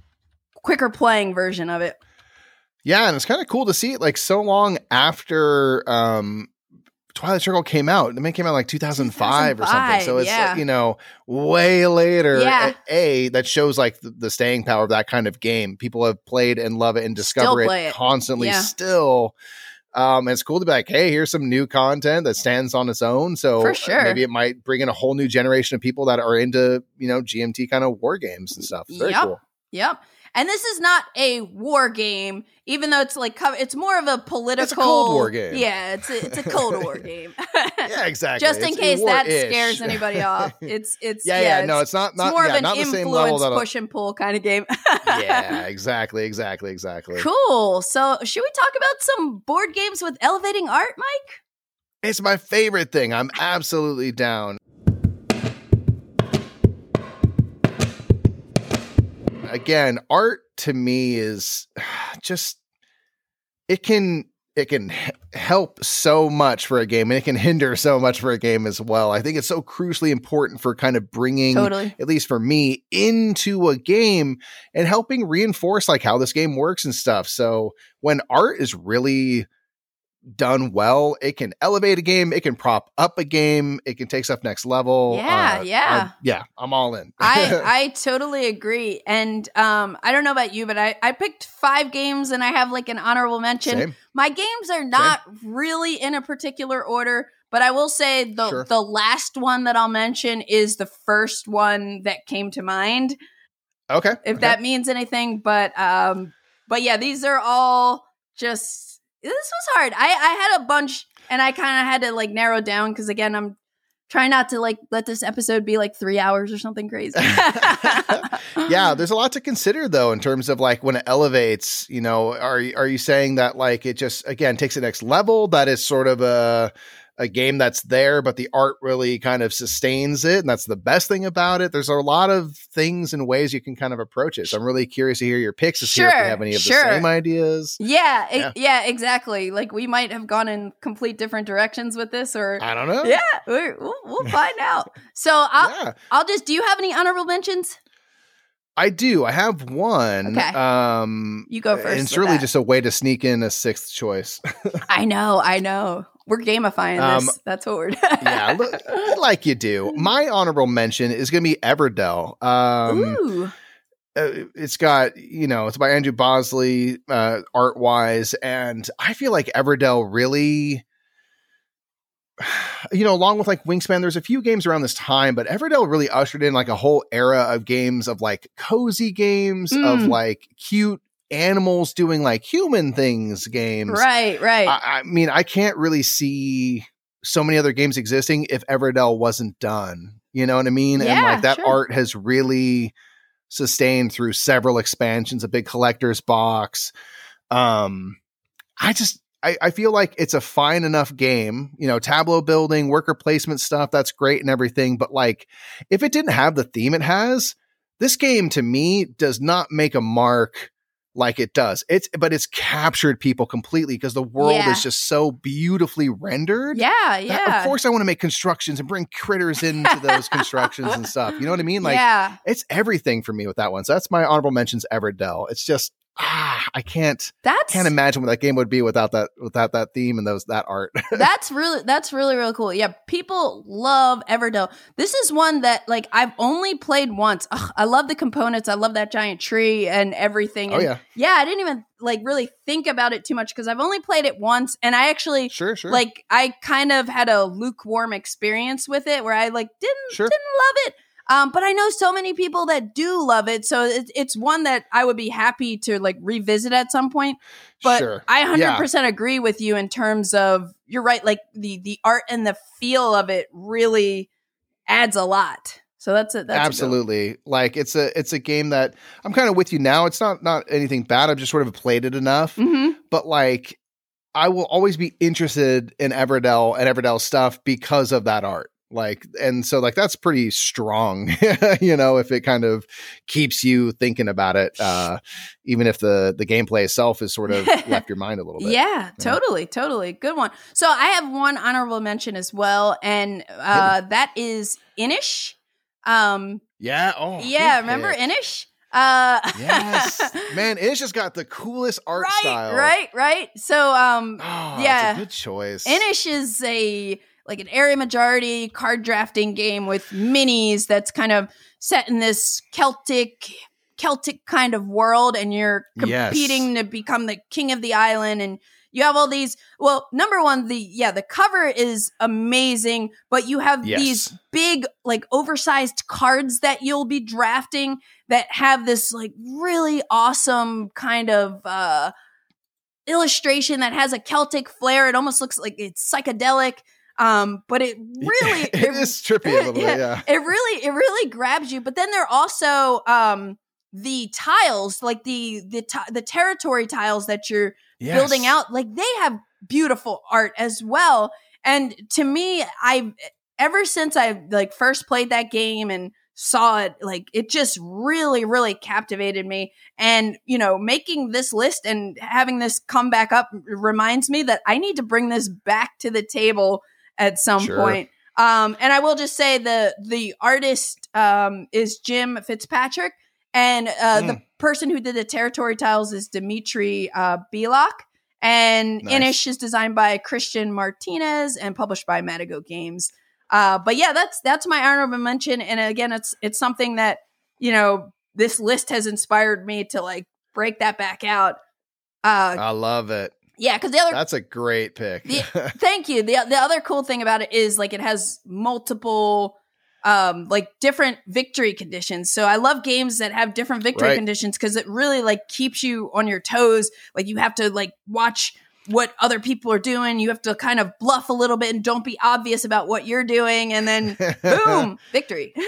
quicker playing version of it. Yeah, and it's kind of cool to see it like so long after um Twilight Struggle came out. The man came out like 2005, or something. So it's yeah. like, you know, way later. Yeah. A, a, that shows like the, the staying power of that kind of game. People have played and love it and discover it, it. constantly Yeah. still. Um, and it's cool to be like, hey, here's some new content that stands on its own. So For sure. maybe it might bring in a whole new generation of people that are into, you know, GMT kind of war games and stuff. Very Yep. cool. Yep. And this is not a war game, even though it's like it's more of a political Cold War game. Yeah, it's a, it's a Cold War [laughs] game. Yeah, exactly. Just in It's case that scares anybody [laughs] off, it's it's Yeah, yeah, no, it's not it's not more yeah, of an not the same level influence push and pull kind of game. [laughs] yeah, exactly, exactly, exactly. cool. So, should we talk about some board games with elevating art, Mike? It's my favorite thing. I'm absolutely down. Again, art to me is [sighs] just it can it can help so much for a game and it can hinder so much for a game as well. I think it's so crucially important for kind of bringing Totally. at least for me into a game and helping reinforce like how this game works and stuff. So when art is really done well, it can elevate a game, it can prop up a game, it can take stuff next level. Yeah, yeah. I- yeah, I'm all in. I [laughs] I totally agree. And um I don't know about you, but I I picked 5 games and I have like an honorable mention. Same. My games are not really in a particular order, but I will say the Sure. the last one that I'll mention is the first one that came to mind, Okay. if okay. that means anything, but um but yeah, these are all just this was hard. I I had a bunch and I kind of had to like narrow down cuz again, I'm trying not to like let this episode be like 3 hours or something [laughs] crazy. yeah, there's a lot to consider though in terms of like when it elevates, you know, are are you saying that like it just again takes the next level that is sort of a a game that's there but the art really kind of sustains it and that's the best thing about it. There's a lot of things and ways you can kind of approach it. So I'm really curious to hear your picks to see if you Sure, have any of sure. the same ideas. Yeah, Yeah. yeah, exactly. Like we might have gone in complete different directions with this, or I don't know. yeah, we're, we'll, we'll [laughs] find out. So I'll Yeah. I'll just. Do you have any honorable mentions? I do. I have one. Okay. Um, You go first. and it's really that. just a way to sneak in a sixth choice. [laughs] I know, I know. We're gamifying Um, this. That's what we're doing. [laughs] yeah, [laughs] look, like you do. My honorable mention is going to be Everdell. Um, Ooh. uh, it's got you know it's by Andrew Bosley uh, art wise, and I feel like Everdell really. [sighs] You know, along with like Wingspan, there's a few games around this time, but Everdell really ushered in like a whole era of games of like cozy games, of Mm. like cute animals doing like human things games. Right, right. I, I mean, I can't really see so many other games existing if Everdell wasn't done. You know what I mean? Yeah, and like that sure. art has really sustained through several expansions, a big collector's box. Um, I just I, I feel like it's a fine enough game, you know, tableau building, worker placement stuff, that's great and everything. But like if it didn't have the theme it has, this game to me does not make a mark like it does. It's but it's captured people completely because the world Yeah. is just so beautifully rendered. yeah, yeah. Of course I want to make constructions and bring critters into those [laughs] constructions and stuff. You know what I mean? Like yeah. it's everything for me with that one. So that's my honorable mentions Everdell. It's just ah, I can't That's can't imagine what that game would be without that without that theme and those that art. [laughs] that's really that's really really cool. Yeah, people love Everdell. This is one that like I've only played once. Ugh, I love the components. I love that giant tree and everything. oh yeah, yeah, I didn't even like really think about it too much because I've only played it once, and I actually sure, sure. like I kind of had a lukewarm experience with it where I like didn't Sure. didn't love it. Um, but I know so many people that do love it, so it, it's one that I would be happy to like revisit at some point. But sure. I hundred Yeah. percent agree with you in terms of you're right. Like the the art and the feel of it really adds a lot. So that's it. That's a. Absolutely. Like it's a it's a game that I'm kind of with you now. It's not not anything bad. I've just sort of played it enough. Mhm. But like I will always be interested in Everdell and Everdell stuff because of that art. Like and so like that's pretty strong, [laughs] you know, if it kind of keeps you thinking about it, uh, even if the the gameplay itself is sort of left your mind a little bit. Yeah, totally, totally. Good one. So I have one honorable mention as well, and uh, that is Inis. Um, Yeah. Oh. yeah, remember pick. Inis? Uh, Yes. [laughs] Man, it's just got the coolest art right, style. right, right. So, um, Oh, Yeah. It's a good choice. Inis is a like an area majority card drafting game with minis that's kind of set in this Celtic Celtic kind of world and you're Yes. competing to become the king of the island and you have all these well number one the yeah the cover is amazing but you have Yes. these big like oversized cards that you'll be drafting that have this like really awesome kind of uh illustration that has a Celtic flair. It almost looks like it's psychedelic. Um, but it [laughs] really it is trippy a little bit, [laughs] yeah. it really it really grabs you. But then there are also um the tiles, like the the ti- the territory tiles that you're building out, like they have beautiful art as well. And to me, I ever since I like first played that game and saw it, like it just really, really captivated me. And you know, making this list and having this come back up reminds me that I need to bring this back to the table at some Sure. point. Um, and I will just say the the artist um, is Jim Fitzpatrick, and uh, the Mm. person who did the territory tiles is Dimitri uh, Bielak. And Nice. Inis is designed by Christian Martinez and published by Matagot Games. Uh, but yeah, that's that's my honorable mention. And again, it's it's something that you know this list has inspired me to like break that back out. Uh, I love it. Yeah, because the other That's a great pick. The- [laughs] Thank you. The the other cool thing about it is like it has multiple um like different victory conditions. So I love games that have different victory Right. conditions because it really like keeps you on your toes. Like you have to like watch what other people are doing. You have to kind of bluff a little bit and don't be obvious about what you're doing and then [laughs] boom, victory. [laughs]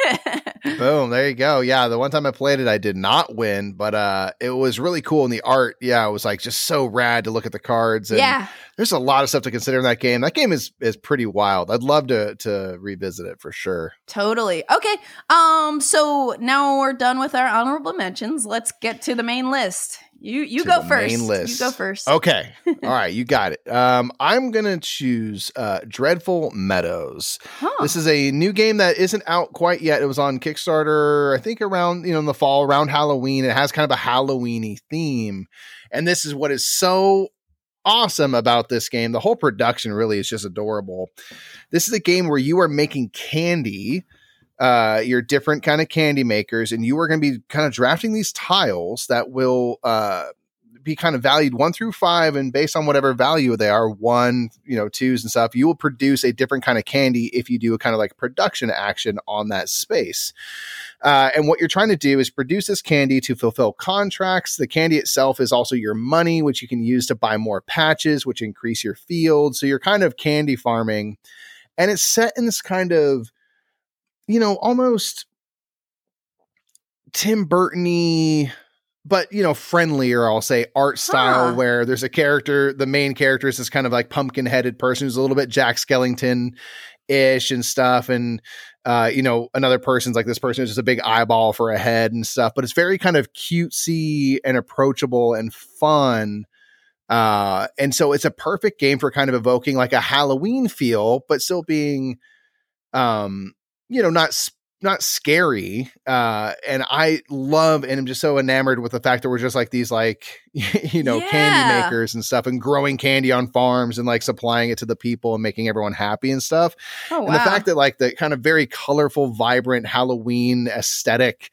Boom, there you go. Yeah, the one time I played it, I did not win, but uh it was really cool in the art. Yeah, it was like just so rad to look at the cards. And yeah. there's a lot of stuff to consider in that game. That game is is pretty wild. I'd love to to revisit it for sure. Totally. Okay. Um so now we're done with our honorable mentions. Let's get to the main list. You you go first. You go first. Okay. [laughs] All right, you got it. Um, I'm gonna choose uh, Dreadful Meadows. Huh. This is a new game that isn't out quite yet. It was on Kickstarter, I think around you know in the fall, around Halloween. It has kind of a Halloweeny theme, and this is what is so awesome about this game. The whole production really is just adorable. This is a game where you are making candy uh, your different kind of candy makers, and you are going to be kind of drafting these tiles that will uh, be kind of valued one through five, and based on whatever value they are, one, you know, twos and stuff, you will produce a different kind of candy if you do a kind of like production action on that space. Uh, and what you're trying to do is produce this candy to fulfill contracts. The candy itself is also your money, which you can use to buy more patches, which increase your field. So you're kind of candy farming. And it's set in this kind of you know, almost Tim Burtony, but you know, friendlier, I'll say, art style huh. where there's a character, the main character is this kind of like pumpkin headed person who's a little bit Jack Skellington ish and stuff. And uh, you know, another person's like this person is just a big eyeball for a head and stuff, but it's very kind of cutesy and approachable and fun. Uh, and so it's a perfect game for kind of evoking like a Halloween feel, but still being um you know, not not scary. Uh, and I love and I'm just so enamored with the fact that we're just like these like [laughs] you know yeah. candy makers and stuff and growing candy on farms and like supplying it to the people and making everyone happy and stuff. Oh, wow. And the fact that like the kind of very colorful, vibrant Halloween aesthetic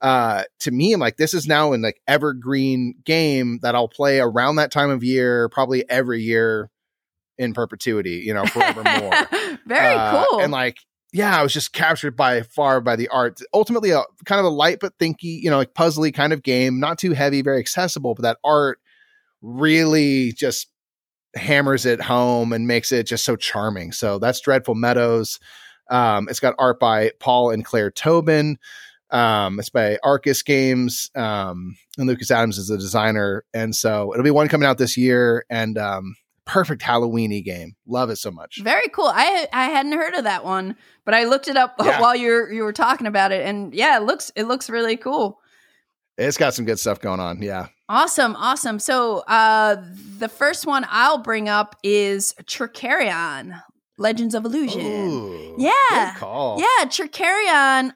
uh to me i'm like this is now an like evergreen game that i'll play around that time of year probably every year in perpetuity you know forevermore [laughs] very uh, cool and like yeah, I was just captured by far by the art. Ultimately, a kind of a light but thinky, you know, like puzzly kind of game, not too heavy, very accessible, but that art really just hammers it home and makes it just so charming. So that's Dreadful Meadows. Um, it's got art by Paul and Claire Tobin. Um, it's by Arcus Games, um, and Lucas Adams is the designer. And so it'll be one coming out this year. And um, perfect Halloweeny game. Love it so much. Very cool. I I hadn't heard of that one, but I looked it up [laughs] yeah. while you you were talking about it, and yeah, it looks it looks really cool. It's got some good stuff going on. Yeah. Awesome, awesome. So uh the first one I'll bring up is Trickerion, Legends of Illusion. Ooh, yeah. call. Yeah, Trickerion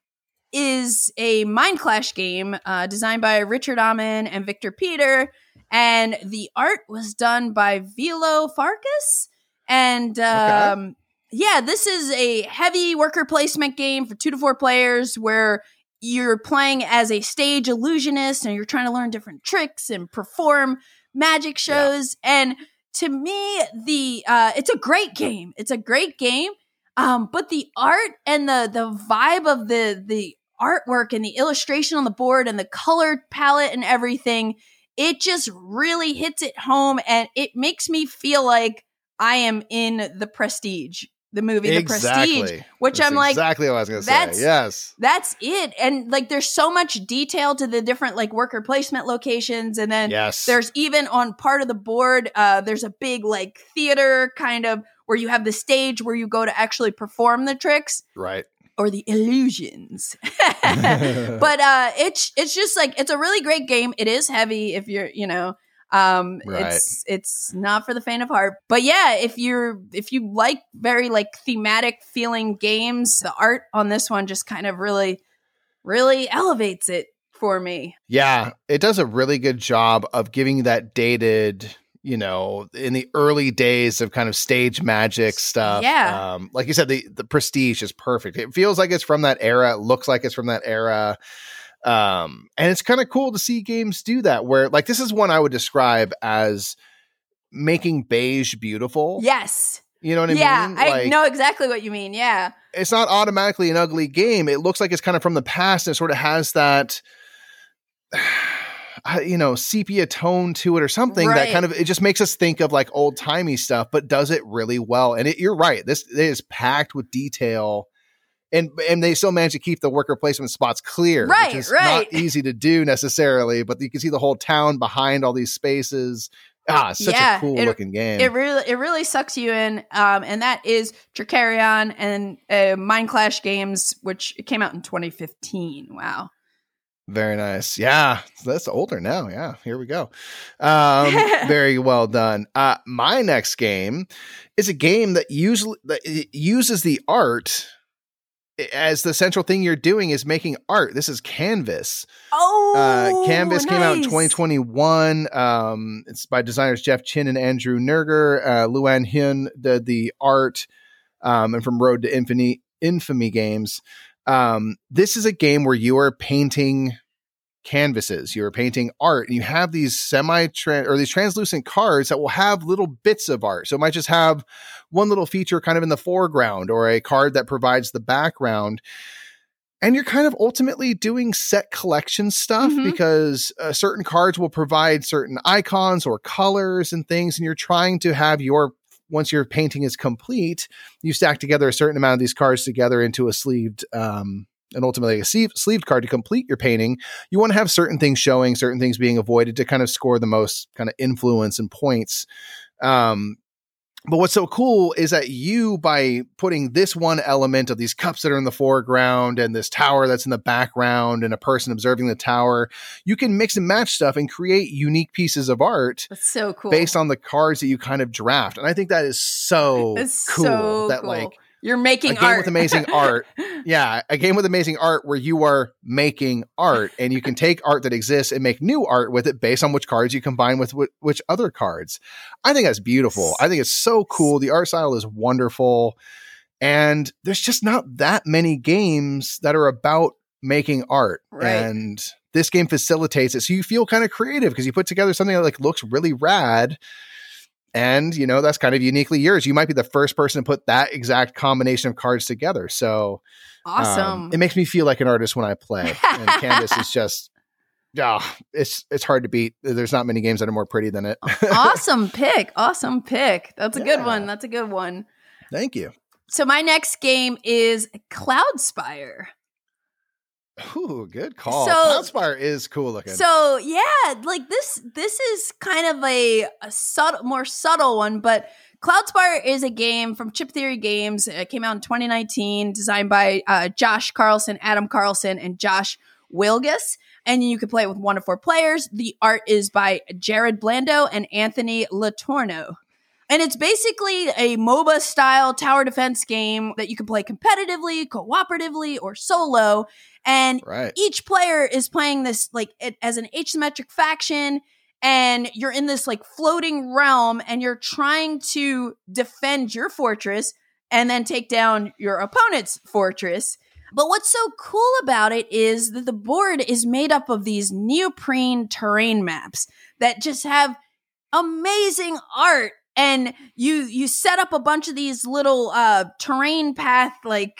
is a Mind Clash game uh, designed by Richard Amann and Viktor Péter and the art was done by Villő Farkas. And um, okay. yeah, this is a heavy worker placement game for two to four players where you're playing as a stage illusionist and you're trying to learn different tricks and perform magic shows. Yeah. And to me, the uh, it's a great game. It's a great game. Um, but the art and the the vibe of the the artwork and the illustration on the board and the color palette and everything it just really hits it home and it makes me feel like I am in the prestige the movie exactly. The Prestige, which that's I'm like exactly what I was going to say. Yes, that's it. And like, there's so much detail to the different like worker placement locations, and then yes. there's even on part of the board, uh, there's a big like theater kind of where you have the stage where you go to actually perform the tricks. Right or the illusions. [laughs] [laughs] but uh it's it's just like it's a really great game. It is heavy if you're, you know, um right. it's it's not for the faint of heart. But yeah, if you're if you like very like thematic feeling games, the art on this one just kind of really really elevates it for me. Yeah, it does a really good job of giving that dated you know, in the early days of kind of stage magic stuff. Yeah. Um, like you said, the, the prestige is perfect. It feels like it's from that era. It looks like it's from that era. Um, and it's kind of cool to see games do that where like this is one I would describe as making beige beautiful. Yes. You know what I yeah, mean? Yeah, like, I know exactly what you mean. Yeah. It's not automatically an ugly game. It looks like it's kind of from the past and it sort of has that you know sepia tone to it or something right. that kind of it just makes us think of like old timey stuff but does it really well. And it, you're right this is packed with detail and and they still manage to keep the worker placement spots clear right which is right. not easy to do necessarily but you can see the whole town behind all these spaces. Ah such yeah, a cool it, looking game. it really it really sucks you in um and that is Trickerion and uh, Mind Clash games which came out in 2015 wow Very nice. Yeah, that's older now. Yeah, here we go. Um, [laughs] very well done. Uh, my next game is a game that usually that uses the art as the central thing you're doing is making art. This is Canvas. Oh, uh, Canvas nice. came out in 2021. Um, it's by designers Jeff Chin and Andrew Nerger. Uh, Luan Hyun did the art, um, and from Road to Infamy, Infamy Games. Um, this is a game where you are painting canvases you're painting art and you have these semi or these translucent cards that will have little bits of art so it might just have one little feature kind of in the foreground or a card that provides the background and you're kind of ultimately doing set collection stuff mm-hmm. because uh, certain cards will provide certain icons or colors and things and you're trying to have your once your painting is complete you stack together a certain amount of these cards together into a sleeved um, and ultimately a sleeve, sleeved card to complete your painting, you want to have certain things showing, certain things being avoided to kind of score the most kind of influence and points. Um, but what's so cool is that you, by putting this one element of these cups that are in the foreground and this tower that's in the background and a person observing the tower, you can mix and match stuff and create unique pieces of art. That's so cool. Based on the cards that you kind of draft. And I think that is so That's cool. So that cool. like you're making a game art. with amazing art. [laughs] Yeah, a game with amazing art where you are making art and you can take art that exists and make new art with it based on which cards you combine with wh- which other cards. I think that's beautiful. I think it's so cool. The art style is wonderful. And there's just not that many games that are about making art. Right. And this game facilitates it. So you feel kind of creative because you put together something that like looks really rad and you know that's kind of uniquely yours. You might be the first person to put that exact combination of cards together. So um, awesome. um, it makes me feel like an artist when i play. And canvas is [laughs] just oh, it's it's hard to beat. There's not many games that are more pretty than it. [laughs] Awesome pick. Awesome pick. That's a yeah. good one. That's a good one. Thank you. So my next game is cloudspire Ooh, good call. So, Cloudspire is cool looking. So yeah, like this this is kind of a, a subtle more subtle one, but Cloudspire is a game from Chip Theory Games. It came out in 2019, designed by uh, Josh Carlson, Adam Carlson, and Josh Wilgus. And you can play it with one to four players. The art is by Jared Blando and Anthony LeTourneau. And it's basically a MOBA style tower defense game that you can play competitively, cooperatively, or solo. And right. each player is playing this like it, as an asymmetric faction. And you're in this like floating realm and you're trying to defend your fortress and then take down your opponent's fortress. But what's so cool about it is that the board is made up of these neoprene terrain maps that just have amazing art and you you set up a bunch of these little uh terrain path like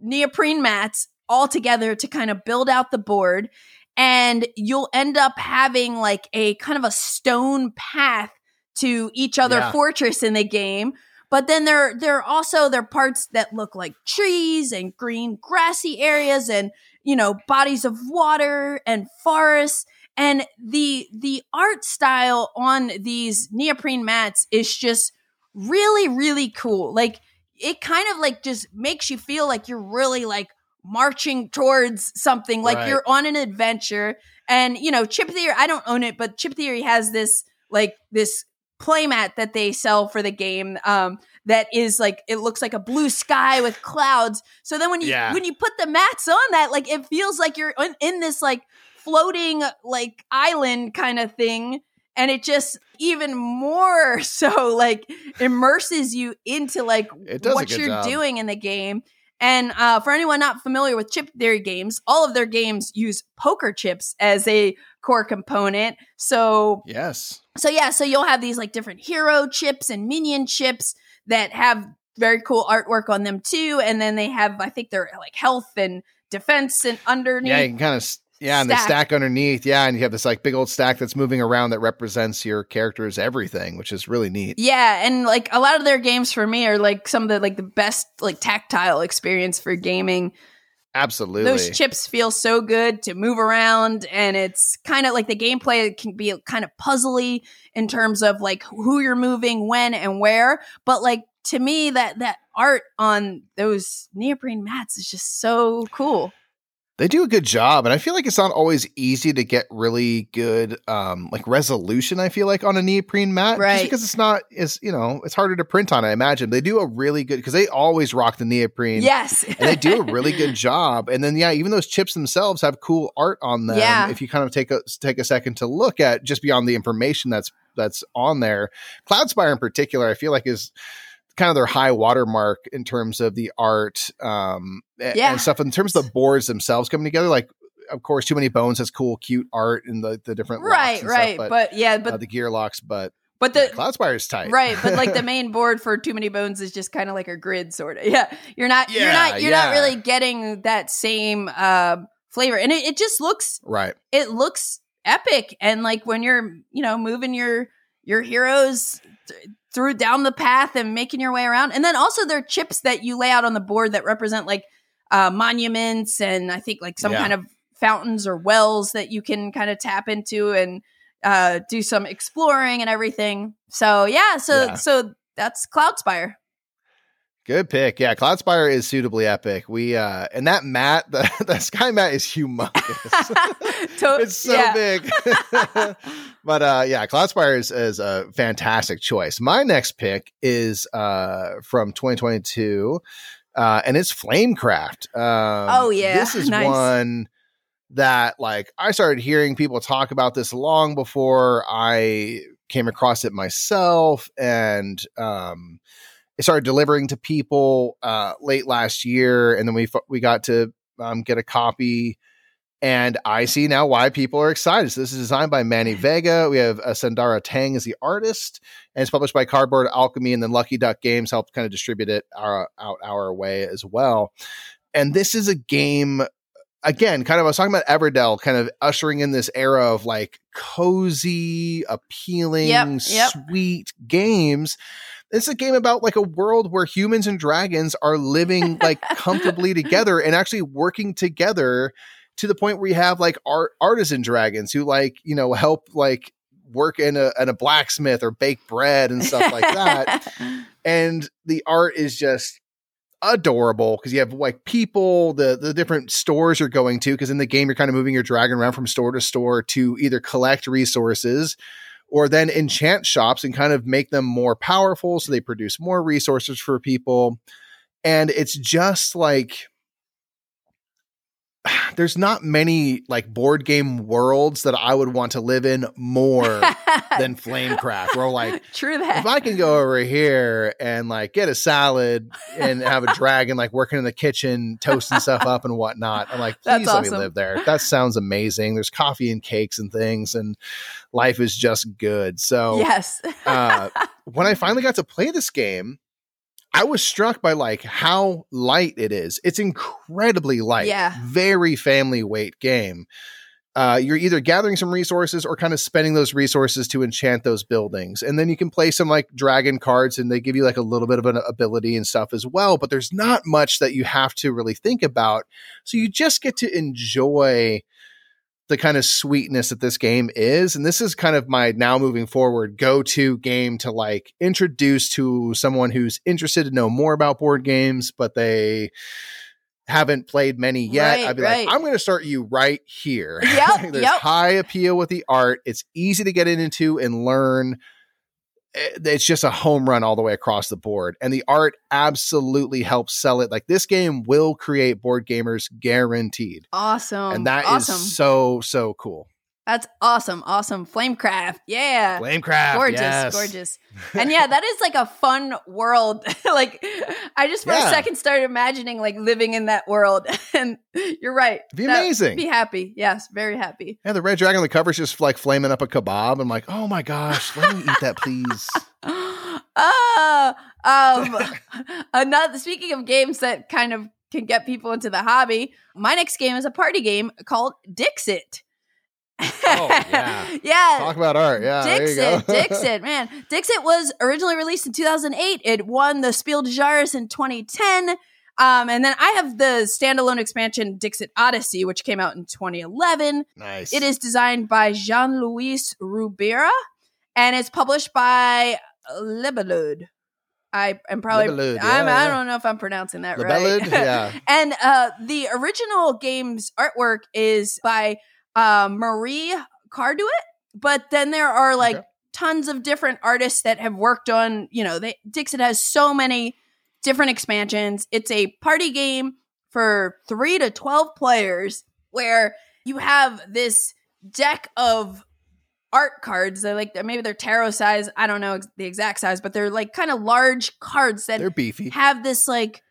neoprene mats all together to kind of build out the board and you'll end up having like a kind of a stone path to each other yeah. fortress in the game but then there there are also there are parts that look like trees and green grassy areas and you know bodies of water and forests and the the art style on these neoprene mats is just really really cool like it kind of like just makes you feel like you're really like marching towards something like right. you're on an adventure and you know chip theory i don't own it but chip theory has this like this playmat that they sell for the game um that is like it looks like a blue sky with clouds so then when you yeah. when you put the mats on that like it feels like you're in, in this like floating like island kind of thing and it just even more [laughs] so like immerses you into like what you're job. doing in the game. And uh, for anyone not familiar with chip theory games all of their games use poker chips as a core component. So yes. so yeah so you'll have these like different hero chips and minion chips that have very cool artwork on them too and then they have i think they're like health and defense and underneath. Yeah you can kind of yeah, and stack. the stack underneath, yeah, and you have this like big old stack that's moving around that represents your character's everything, which is really neat. Yeah, and like a lot of their games for me are like some of the like the best like tactile experience for gaming. Absolutely. Those chips feel so good to move around and it's kind of like the gameplay can be kind of puzzly in terms of like who you're moving, when and where, but like to me that that art on those neoprene mats is just so cool. They do a good job, and I feel like it's not always easy to get really good um like resolution, I feel like on a neoprene mat. Right. Because it's not is you know, it's harder to print on, I imagine. They do a really good because they always rock the neoprene. Yes. and they do a really good [laughs] job. And then yeah, even those chips themselves have cool art on them. Yeah. If you kind of take a take a second to look at just beyond the information that's that's on there. Cloudspire in particular, I feel like is kind of their high watermark in terms of the art um Yeah. and stuff in terms of the boards themselves coming together like of course too many bones has cool cute art and the the different right, right. stuff, but, yeah, uh, but the Gearlocs but but the Cloudspire is tight right, but like the [laughs] main board for Too Many Bones is just kind of like a grid, sort of. [laughs] Yeah, you're not, you're not, you're not really getting that same uh, flavor, and it, it just looks, right it looks epic, and like when you're, you know, moving your your heroes through down the path and making your way around, and then also there are chips that you lay out on the board that represent like uh, monuments, and I think like some Yeah. kind of fountains or wells that you can kind of tap into and uh do some exploring and everything. So yeah, so Yeah. so that's Cloudspire. Good pick. Yeah, Cloudspire is suitably epic. We uh and that mat, [laughs] the, the sky mat is humongous. [laughs] To- it's so big. [laughs] but uh yeah, Cloudspire is, is a fantastic choice. My next pick is uh from 2022. Uh and it's Flamecraft. Um Oh, yeah. This is Nice. one that like I started hearing people talk about this long before I came across it myself and um it started delivering to people uh, late last year, and then we f- we got to um, get a copy. And I see now why people are excited. So this is designed by Manny [laughs] Vega. We have uh, Sandara Tang as the artist, and it's published by Cardboard Alchemy, and then Lucky Duck Games helped kind of distribute it our, out our way as well. And this is a game again, kind of I was talking about Everdell, kind of ushering in this era of like cozy, appealing, Yep, yep. sweet games. It's a game about like a world where humans and dragons are living [laughs] like comfortably together and actually working together to the point where you have like art artisan dragons who like, you know, help like work in a in a blacksmith or bake bread and stuff like that. [laughs] And the art is just adorable because you have like people, the the different stores you're going to. Because in the game, you're kind of moving your dragon around from store to store to either collect resources or then enchant shops and kind of make them more powerful, so they produce more resources for people. And it's just like [sighs] there's not many like board game worlds that I would want to live in more [laughs] than Flamecraft. Where like True that. if I can go over here and like get a salad and have a [laughs] dragon like working in the kitchen, toasting stuff up and whatnot, I'm like, That's please let me live there. That sounds amazing. There's coffee and cakes and things, and life is just good. So yes. uh, when I [laughs] finally got to play this game, I was struck by like how light it is. It's incredibly light. Yeah. Very family weight game. Uh, you're either gathering some resources or kind of spending those resources to enchant those buildings. And then you can play some like dragon cards and they give you like a little bit of an ability and stuff as well. But there's not much that you have to really think about. So you just get to enjoy the kind of sweetness that this game is. And this is kind of my now moving forward go to game to like introduce to someone who's interested to know more about board games, but they haven't played many yet. Right, I'd be right. like, I'm going to start you right here. [laughs] Yep, There's yep. high appeal with the art. It's easy to get into and learn. Eh, It's just a home run all the way across the board. And the art absolutely helps sell it. Like this game will create board gamers guaranteed Awesome. and that is awesome. so so cool. That's awesome. Awesome. Flamecraft. Yeah. Flamecraft, gorgeous, yes. gorgeous. [laughs] And yeah, that is like a fun world. [laughs] like I just for Yeah. a second started imagining like living in that world. [laughs] and you're right. It'd be That- amazing. Be happy. Yes, very happy. Yeah, the red dragon on the cover is just like flaming up a kebab. I'm like, oh my gosh, let me eat that, please. uh, um another speaking of games that kind of can get people into the hobby, my next game is a party game called Dixit. Oh, [laughs] yeah. yeah. Talk about art. Yeah, there you Dixit, go. [laughs] Dixit, man. Dixit was originally released in 2008. It won the Spiel des Jahres in 2010. Um, and then I have the standalone expansion Dixit Odyssey, which came out in 2011. nice. It is designed by Jean Louis Roubira and it's published by Libellud. I am probably Libellud, yeah, I'm, I don't know if I'm pronouncing that Libellud, right. [laughs] yeah. and uh, the original game's artwork is by uh, Marie Cardouat, but then there are like Okay. tons of different artists that have worked on. You know, they, Dixit has so many different expansions. It's a party game for three to twelve players where you have this deck of art cards. They're like maybe they're tarot size. I don't know ex- the exact size, but they're like kind of large cards that They're beefy. have this like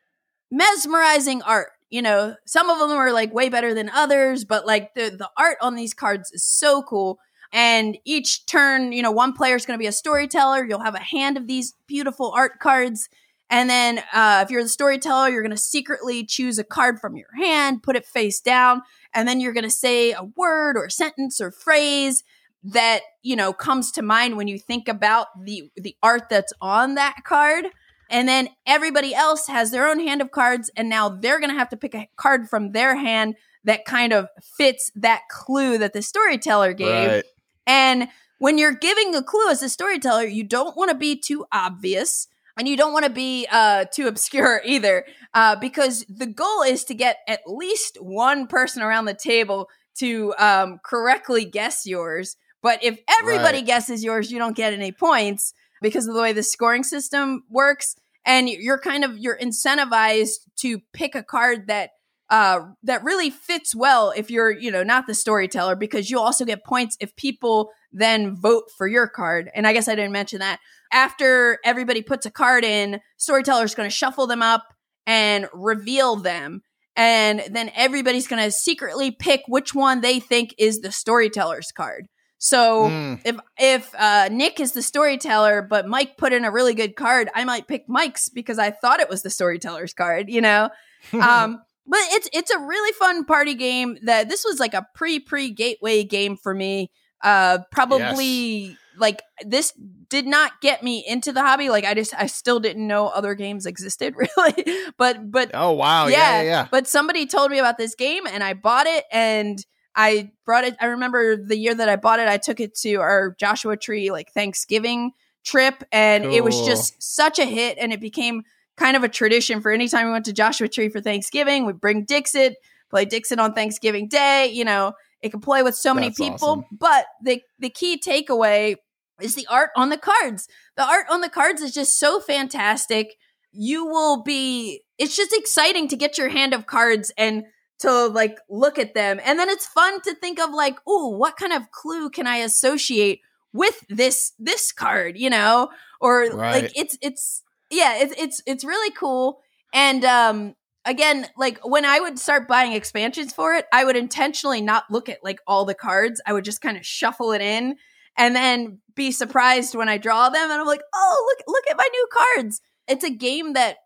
mesmerizing art. You know, some of them are like way better than others, but like the the art on these cards is so cool. And each turn, you know, one player is going to be a storyteller. You'll have a hand of these beautiful art cards. And then uh, if you're the storyteller, you're going to secretly choose a card from your hand, put it face down, and then you're going to say a word or a sentence or phrase that you know comes to mind when you think about the the art that's on that card and then everybody else has their own hand of cards and now they're going to have to pick a card from their hand that kind of fits that clue that the storyteller gave Right. and when you're giving a clue as a storyteller, you don't want to be too obvious and you don't want to be uh, too obscure [laughs] either, uh, because the goal is to get at least one person around the table to um, correctly guess yours. But if everybody Right. guesses yours, you don't get any points because of the way the scoring system works. And you're kind of you're incentivized to pick a card that uh, that really fits well if you're you know not the storyteller because you also get points if people then vote for your card. And i guess i didn't mention that. After everybody puts a card in storyteller's going to shuffle them up and reveal them. And then everybody's going to secretly pick which one they think is the storyteller's card so Mm. if if uh, Nick is the storyteller, but Mike put in a really good card, I might pick Mike's because I thought it was the storyteller's card. You know, [laughs] um, but it's it's a really fun party game. That this was like a pre pre gateway game for me. Uh, probably like this did not get me into the hobby. Like I just I still didn't know other games existed [laughs] really. but but oh wow. Yeah, yeah, yeah. but somebody told me about this game and I bought it and I brought it. I remember the year that I bought it, I took it to our Joshua Tree like Thanksgiving trip and it was just such a hit and it became kind of a tradition for anytime we went to Joshua Tree for Thanksgiving, we bring Dixit, play Dixit on Thanksgiving Day, you know, it can play with so many That's people, awesome. but the the key takeaway is the art on the cards. The art on the cards is just so fantastic. You will be it's just exciting to get your hand of cards and to like look at them. And then it's fun to think of like, oh, what kind of clue can I associate with this this card, you know?" Or Right. like it's it's yeah, it's it's it's really cool. And um again, like when I would start buying expansions for it, I would intentionally not look at like all the cards. I would just kind of shuffle it in and then be surprised when I draw them and I'm like, "Oh, look look at my new cards." It's a game that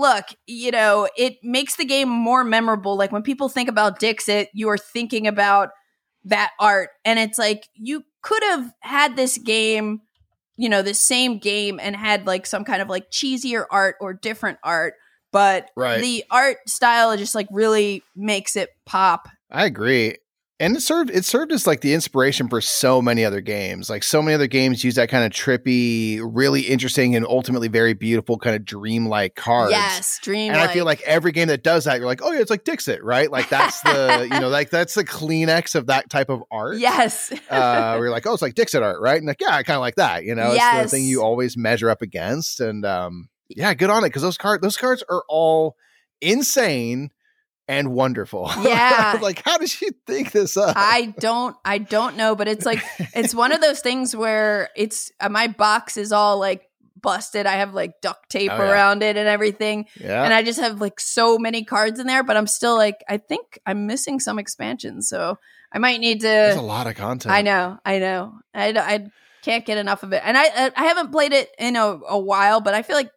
look, you know, it makes the game more memorable. Like when people think about Dixit, you are thinking about that art and it's like you could have had this game, you know, this same game and had like some kind of like cheesier art or different art, but Right. the art style just like really makes it pop. I agree. And it served it served as like the inspiration for so many other games. Like so many other games use that kind of trippy, really interesting and ultimately very beautiful kind of dreamlike cards. Yes, dream. And I feel like every game that does that, you're like, oh yeah, it's like Dixit, right? Like that's the you know, like that's the Kleenex of that type of art. yes, uh, we're like, oh, it's like Dixit art, right? And like, yeah, I kind of like that. You know, it's the thing you always measure up against. And um, yeah, good on it because those cards, those cards are all insane and wonderful. [laughs] Yeah. like, how did you think this up? I don't I don't know, but it's like [laughs] it's one of those things where it's uh, my box is all like busted. I have like duct tape Oh, yeah. around it and everything. yeah, And I just have like so many cards in there, but I'm still like I think I'm missing some expansions, so I might need to. there's a lot of content. I know, I know. I I can't get enough of it. And I I- I haven't played it in a, a while, but I feel like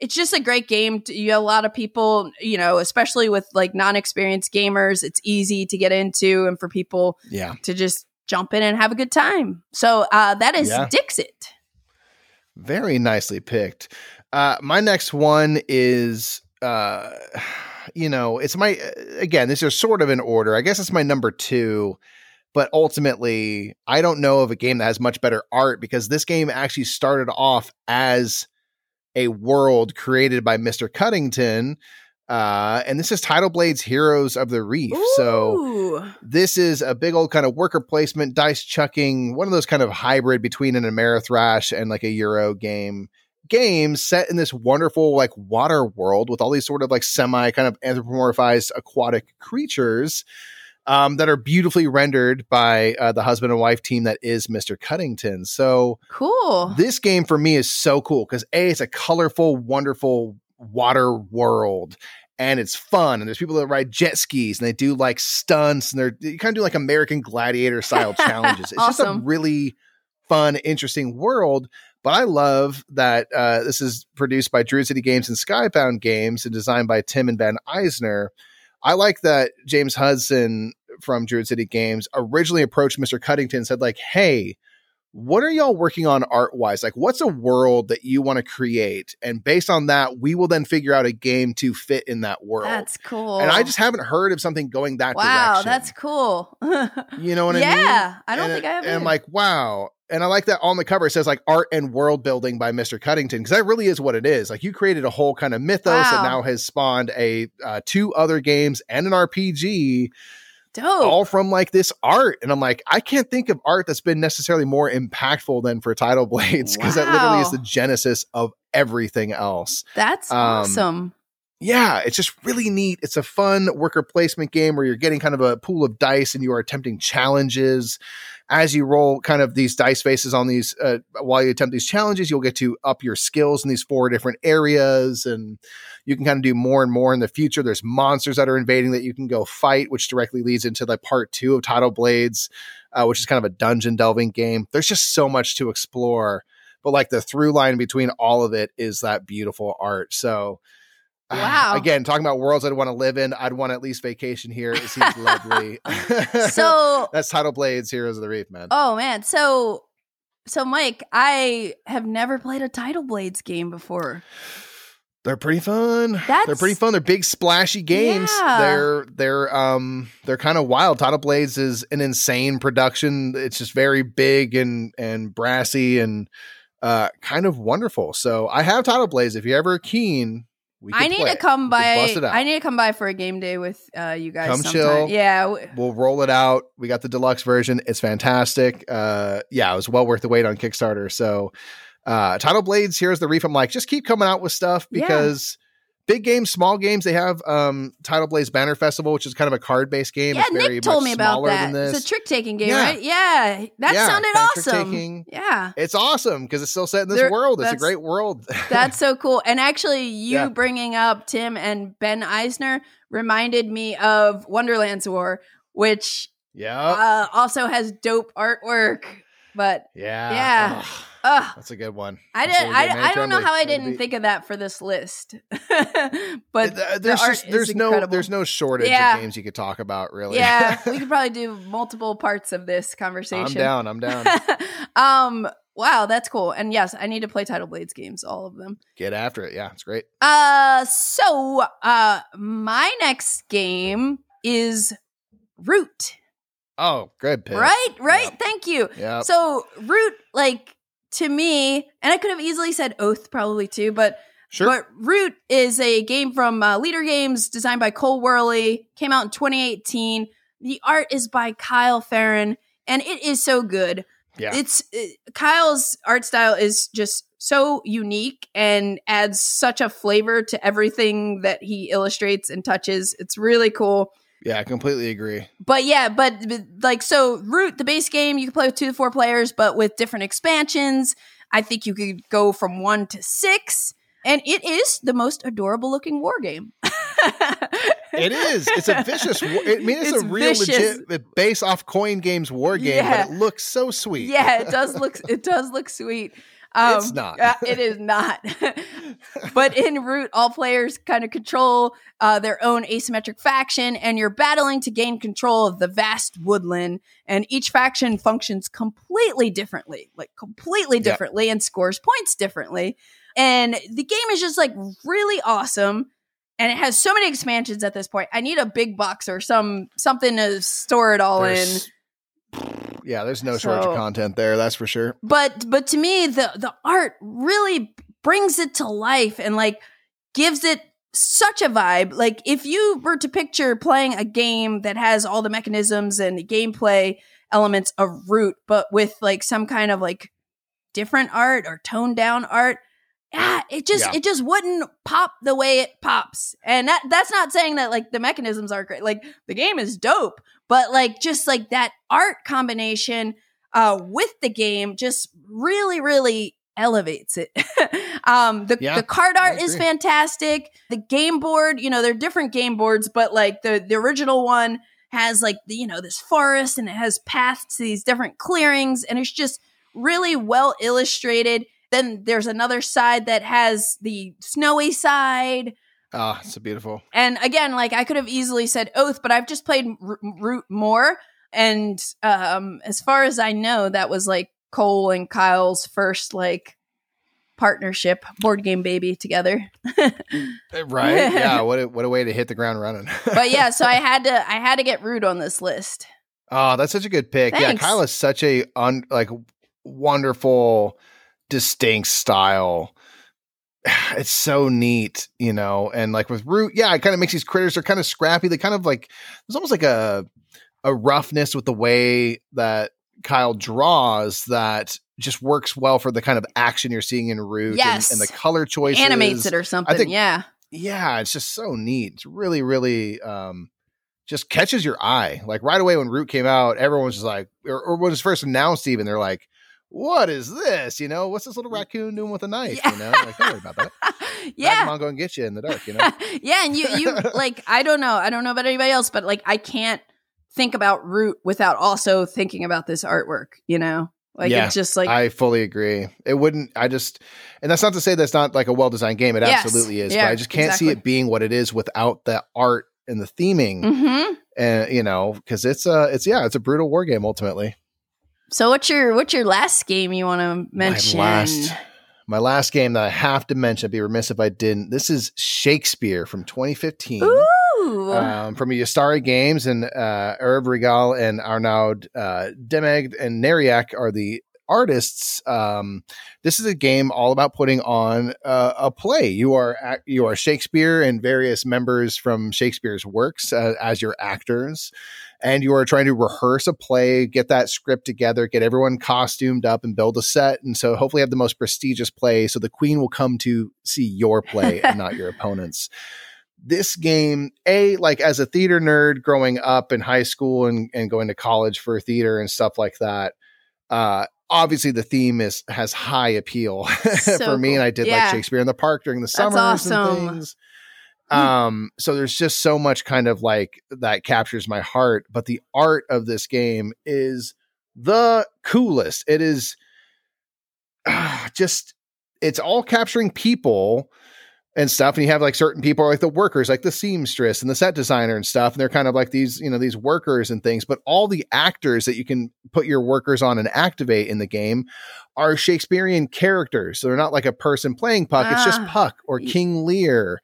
it's just a great game. To, you have a lot of people, you know, especially with like non-experienced gamers, it's easy to get into and for people Yeah, to just jump in and have a good time. So uh, that is Yeah. Dixit. very nicely picked. Uh, my next one is. Uh, you know, it's my again. This is sort of in order. I guess it's my number two. but ultimately i don't know of a game that has much better art because this game actually started off as a world created by Mr. Cuddington. Uh, and this is Tidal Blades Heroes of the Reef. Ooh. So this is a big old kind of worker placement, dice chucking, one of those kind of hybrid between an Ameritrash and like a Euro game games set in this wonderful like water world with all these sort of like semi kind of anthropomorphized aquatic creatures um, that are beautifully rendered by uh, the husband and wife team that is Mr. Cuddington. So cool. This game for me is so cool because a it's a colorful, wonderful water world. And it's fun, and there's people that ride jet skis, and they do like stunts, and they're you kind of do like American Gladiator style [laughs] challenges. It's awesome. just a really fun, interesting world. But I love that uh, this is produced by Druid City Games and Skybound Games and designed by Tim and Ben Eisner. I like that James Hudson from Druid City Games originally approached Mr. Cuddington and said, like, hey, what are y'all working on art wise? Like, what's a world that you want to create? And based on that, we will then figure out a game to fit in that world. That's cool. And I just haven't heard of something going that way. wow, direction. that's cool. [laughs] you know what yeah, I mean? Yeah, I don't and think I have. And I'm like, wow. And I like that on the cover it says like art and world building by Mr. Cuddington because that really is what it is. Like you created a whole kind of mythos wow. that now has spawned a uh, two other games and an RPG Dope. all from like this art. And I'm like, I can't think of art that's been necessarily more impactful than for Tidal Blades because wow. that literally is the genesis of everything else. That's um, awesome. Yeah, it's just really neat. It's a fun worker placement game where you're getting kind of a pool of dice and you are attempting challenges. As you roll kind of these dice faces on these, uh, while you attempt these challenges, you'll get to up your skills in these four different areas. And you can kind of do more and more in the future. There's monsters that are invading that you can go fight, which directly leads into the part two of Tidal Blades, uh, which is kind of a dungeon delving game. There's just so much to explore, but like the through line between all of it is that beautiful art. So, [sighs] Wow. Again, talking about worlds I'd want to live in, I'd want at least vacation here. It seems [laughs] lovely. so [laughs] that's Tidal Blades Heroes of the Reef, man. Oh man. So so Mike, I have never played a Tidal Blades game before. They're pretty fun. That's, they're pretty fun. They're big splashy games. Yeah. They're they're um they're kind of wild. Tidal Blades is an insane production. It's just very big and and brassy and uh kind of wonderful. So I have Tidal Blades. If you're ever keen, I need play. to come by. I need to come by for a game day with uh, you guys. Come sometime. chill. Yeah, we'll roll it out. We got the deluxe version. It's fantastic. Uh, yeah, it was well worth the wait on Kickstarter. So uh Tidal Blades, here's the reef. I'm like, just keep coming out with stuff because yeah. Big games, small games, they have um Tidal Blades Banner Festival, which is kind of a card based game. Yeah, Nick told me about that. It's a trick taking game, yeah. right? Yeah. That yeah, sounded awesome. Yeah. It's awesome because it's still set in this there, world. It's a great world. [laughs] that's so cool. And actually you yeah. bringing up Tim and Ben Eisner reminded me of Wonderland's War, which yeah uh, also has dope artwork. But yeah, yeah. Ugh. Ugh. That's a good one. I did. I, I don't know how I didn't think of that for this list, [laughs] but uh, there's the just, there's no incredible. there's no shortage yeah. of games you could talk about. Really, yeah, [laughs] we could probably do multiple parts of this conversation. I'm down. I'm down. [laughs] um. Wow, that's cool. And yes, I need to play Tidal Blades games, all of them. Get after it. Yeah, it's great. Uh. So, uh, my next game is Root. Oh, good pick. Right, right. Yep. Thank you. Yeah. So Root, like to me, and I could have easily said Oath probably too, but sure. But Root is a game from uh, Leder Games, designed by Cole Wehrle, Came out in 2018. The art is by Kyle Ferrin, and it is so good. Yeah, it's it, Kyle's art style is just so unique and adds such a flavor to everything that he illustrates and touches. It's really cool. Yeah, I completely agree. But yeah, but, but, like so Root, the base game, you can play with two to four players, but with different expansions. I think you could go from one to six. And it is the most adorable looking war game. [laughs] it is. It's a vicious. War- I mean, it's, it's a real vicious. legit base off coin games war game, Yeah. but it looks so sweet. Yeah, it does [laughs] look. It does look sweet. Um, It's not. uh, it is not. [laughs] but in Root, all players kind of control uh, their own asymmetric faction, and you're battling to gain control of the vast woodland. And each faction functions completely differently, like completely Yep. differently, and scores points differently. And the game is just like really awesome. And it has so many expansions at this point. I need a big box or some something to store it all in. Yeah, there's no shortage of content there. That's for sure. but but to me the the art really brings it to life and like gives it such a vibe. Like if you were to picture playing a game that has all the mechanisms and the gameplay elements of Root, but with like some kind of like different art or toned down art, yeah, it just yeah. it just wouldn't pop the way it pops. And that that's not saying that like the mechanisms are great. Like the game is dope, but like just like that art combination uh with the game just really really elevates it. [laughs] um the yeah, the card art is fantastic. The game board, you know, they're different game boards, but like the the original one has like the, you know this forest and it has paths to these different clearings and it's just really well illustrated then there's another side that has the snowy side. Ah, oh, it's so beautiful. And again, like I could have easily said Oath, but I've just played R- Root more. And um, as far as I know, that was like Cole and Kyle's first like partnership board game baby together. [laughs] Eh, right? [laughs] Yeah. What a, what a way to hit the ground running. [laughs] but yeah, so I had to I had to get Root on this list. Oh, that's such a good pick. Thanks. Yeah, Kyle is such a un, like wonderful distinct style. [sighs] It's so neat, you know, and like with Root, yeah, it kind of makes these critters. They're kind of scrappy. They kind of like there's almost like a a roughness with the way that Kyle draws that just works well for the kind of action you're seeing in Root yes. and, and the color choices. Animates it or something. I think, yeah. Yeah, it's just so neat. It's really, really um just catches your eye. Like right away when Root came out, everyone was just like, or, or when it was first announced, even they're like, what is this? You know, what's this little raccoon doing with a knife? Yeah. You know, like don't worry about that. [laughs] yeah, I'm going to get you in the dark. You know. [laughs] yeah, and you you [laughs] like I don't know, I don't know about anybody else, but like I can't think about Root without also thinking about this artwork. You know. Like yeah, it's just like I fully agree. It wouldn't. I just, and that's not to say that's not like a well designed game. It yes, absolutely is. Yeah, but I just can't exactly. see it being what it is without the art and the theming. Mm-hmm. And you know, because it's a, it's yeah, it's a brutal war game ultimately. So what's your what's your last game you want to mention? My last, my last game that I have to mention. I'd be remiss if I didn't. This is Shakespeare from 2015. Um, from Ystari Games and uh, Hervé Rigal and Arnaud uh, Demaegd and Neriac are the artists. Um, this is a game all about putting on uh, a play. You are you are Shakespeare and various members from Shakespeare's works uh, as your actors and you are trying to rehearse a play, get that script together, get everyone costumed up, and build a set. And so hopefully have the most prestigious play so the queen will come to see your play and not your [laughs] opponent's. This game, A, like as a theater nerd growing up in high school and, and going to college for theater and stuff like that, uh, obviously the theme is has high appeal [laughs] so for me. Cool. And I did yeah. like Shakespeare in the Park during the summers awesome. and things. Hmm. Um, so there's just so much kind of like that captures my heart. But the art of this game is the coolest. It is uh, just, it's all capturing people and stuff. And you have like certain people like the workers, like the seamstress and the set designer and stuff. And they're kind of like these, you know, these workers and things. But all the actors that you can put your workers on and activate in the game are Shakespearean characters. So they're not like a person playing Puck. Ah. It's just ah. Puck or King Lear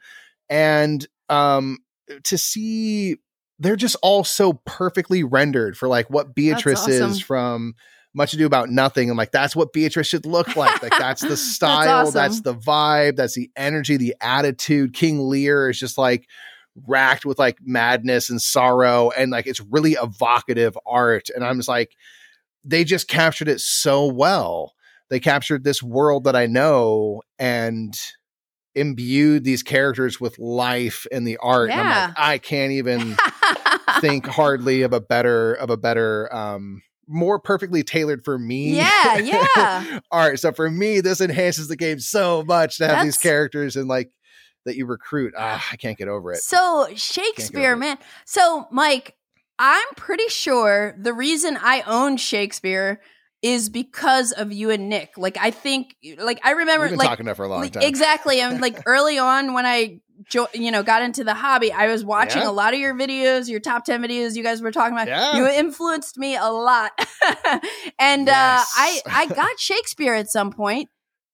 and um to see they're just all so perfectly rendered for like what Beatrice awesome. is from much ado about nothing. I'm like, that's what Beatrice should look like. Like that's the [laughs] style, that's, awesome. that's, the vibe, that's the energy, the attitude. King Lear is just like racked with like madness and sorrow, and like it's really evocative art. And I'm just like, they just captured it so well. They captured this world that I know and imbued these characters with life and the art. Yeah. Like, I can't even [laughs] think hardly of a better of a better um more perfectly tailored for me. Yeah, [laughs] yeah. art. So for me, this enhances the game so much to have That's... these characters and like that you recruit. Ah, I can't get over it. So Shakespeare, man. So Mike, I'm pretty sure the reason I own Shakespeare is because of you and Nick. Like I think, like I remember, like talking about for a long like, time. Exactly. And like [laughs] early on when I, jo- you know, got into the hobby, I was watching yeah. a lot of your videos, your top ten videos you guys were talking about. Yeah. You influenced me a lot, [laughs] and uh, yes. uh, I I [laughs] got Shakespeare at some point.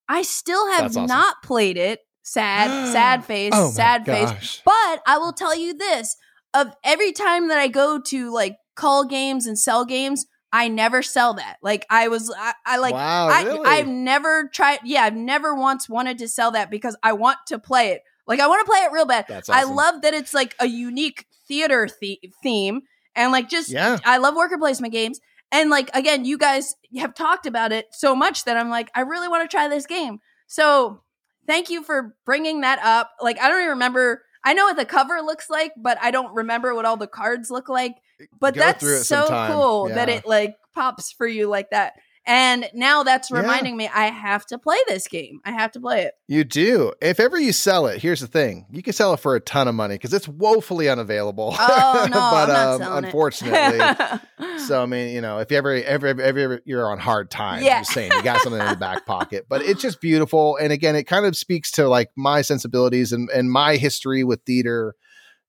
I still have awesome. not played it. Sad, [gasps] sad face, oh sad gosh. face. But I will tell you this: of every time that I go to like call games and sell games I never sell that. Like I was, I, I like, wow, I, really? I've never tried. Yeah, I've never once wanted to sell that because I want to play it. Like I want to play it real bad. That's I love that it's like a unique theater the- theme and like just Yeah. I love worker placement games. And like again, you guys have talked about it so much that I'm like, I really want to try this game. So thank you for bringing that up. Like I don't even remember. I know what the cover looks like, but I don't remember what all the cards look like. But Go that's so sometime. cool that it like pops for you like that. And now that's Yeah. reminding me I have to play this game. I have to play it. You do. If ever you sell it, here's the thing: you can sell it for a ton of money because it's woefully unavailable. Oh [laughs] no, but um, unfortunately, [laughs] so I mean, you know, if you ever, ever, ever, ever you're on hard times, Yeah. I'm saying you got something in the back pocket. But it's just beautiful, and again, it kind of speaks to like my sensibilities and and my history with theater.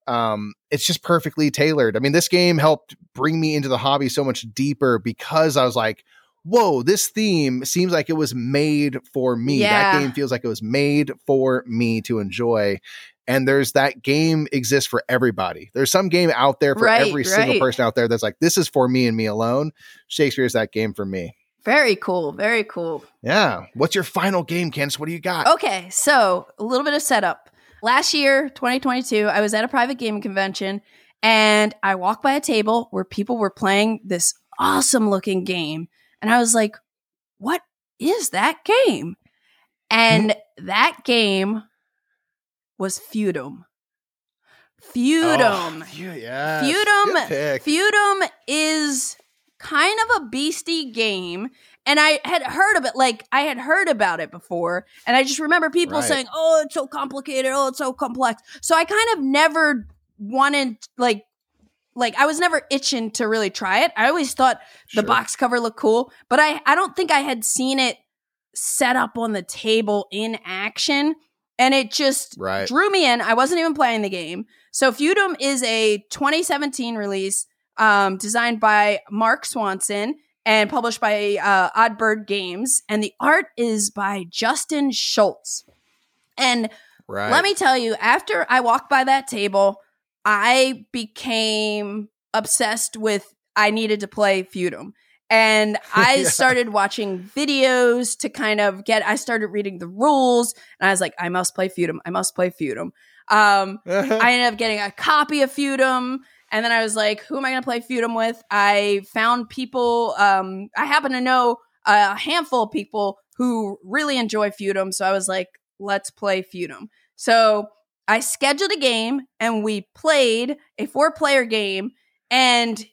Um, it's just perfectly tailored. I mean, this game helped bring me into the hobby so much deeper because I was like, whoa, this theme seems like it was made for me. Yeah. That game feels like it was made for me to enjoy. And there's that game exists for everybody. There's some game out there for Right, every single person out there that's like, this is for me and me alone. Shakespeare is that game for me. very cool. Very cool. Yeah. What's your final game, Candice? What do you got? Okay, so a little bit of setup. Last year, 2022, I was at a private gaming convention and I walked by a table where people were playing this awesome looking game. And I was like, what is that game? And that game was Feudum. Feudum. Oh, yes. Feudum- Feudum is kind of a beastie game. And I had heard of it, like I had heard about it before. And I just remember people Right. saying, oh, it's so complicated. Oh, it's so complex. So I kind of never wanted, like, like I was never itching to really try it. I always thought the Sure. box cover looked cool, but I, I don't think I had seen it set up on the table in action. And it just Right. drew me in. I wasn't even playing the game. So Feudum is a 2017 release um, designed by Mark Swanson and published by uh, Oddbird Games. And the art is by Justin Schultz. And Right. let me tell you, after I walked by that table, I became obsessed with I needed to play Feudum. And [laughs] I Yeah. started watching videos to kind of get I started reading the rules and I was like, I must play Feudum. I must play Feudum. Um, [laughs] I ended up getting a copy of Feudum. And then I was like, who am I going to play Feudum with? I found people, um, I happen to know a handful of people who really enjoy Feudum. So I was like, let's play Feudum. So I scheduled a game and we played a four player game and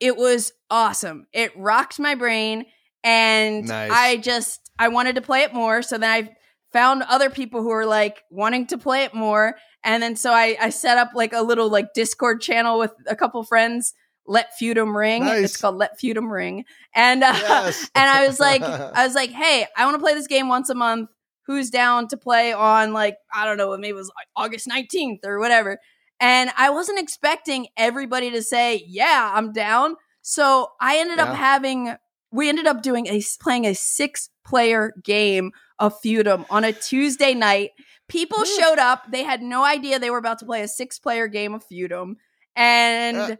it was awesome. It rocked my brain and Nice. I just, I wanted to play it more. So then I found other people who were like wanting to play it more. And then so I, I set up like a little like Discord channel with a couple friends. Let Feudum ring. Nice. It's called Let Feudum ring. And uh, Yes. [laughs] and I was like, [laughs] I was like, hey, I want to play this game once a month. Who's down to play on like I don't know, maybe it was like August nineteenth or whatever. And I wasn't expecting everybody to say, yeah, I'm down. So I ended Yeah. up having, we ended up doing a playing a six player game of Feudum on a Tuesday night. People Oof. showed up. They had no idea they were about to play a six player game of Feudum. And Uh.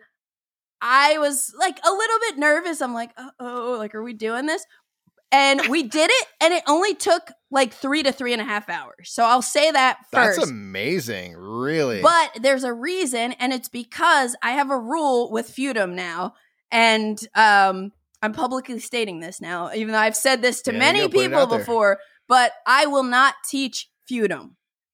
I was like a little bit nervous. I'm like, oh, like, are we doing this? And we did it, and it only took like three to three and a half hours. So I'll say that first. That's amazing. Really. But there's a reason, and it's because I have a rule with Feudum now, and um, I'm publicly stating this now, even though I've said this to Yeah, many gotta put it people before. But I will not teach Feudum.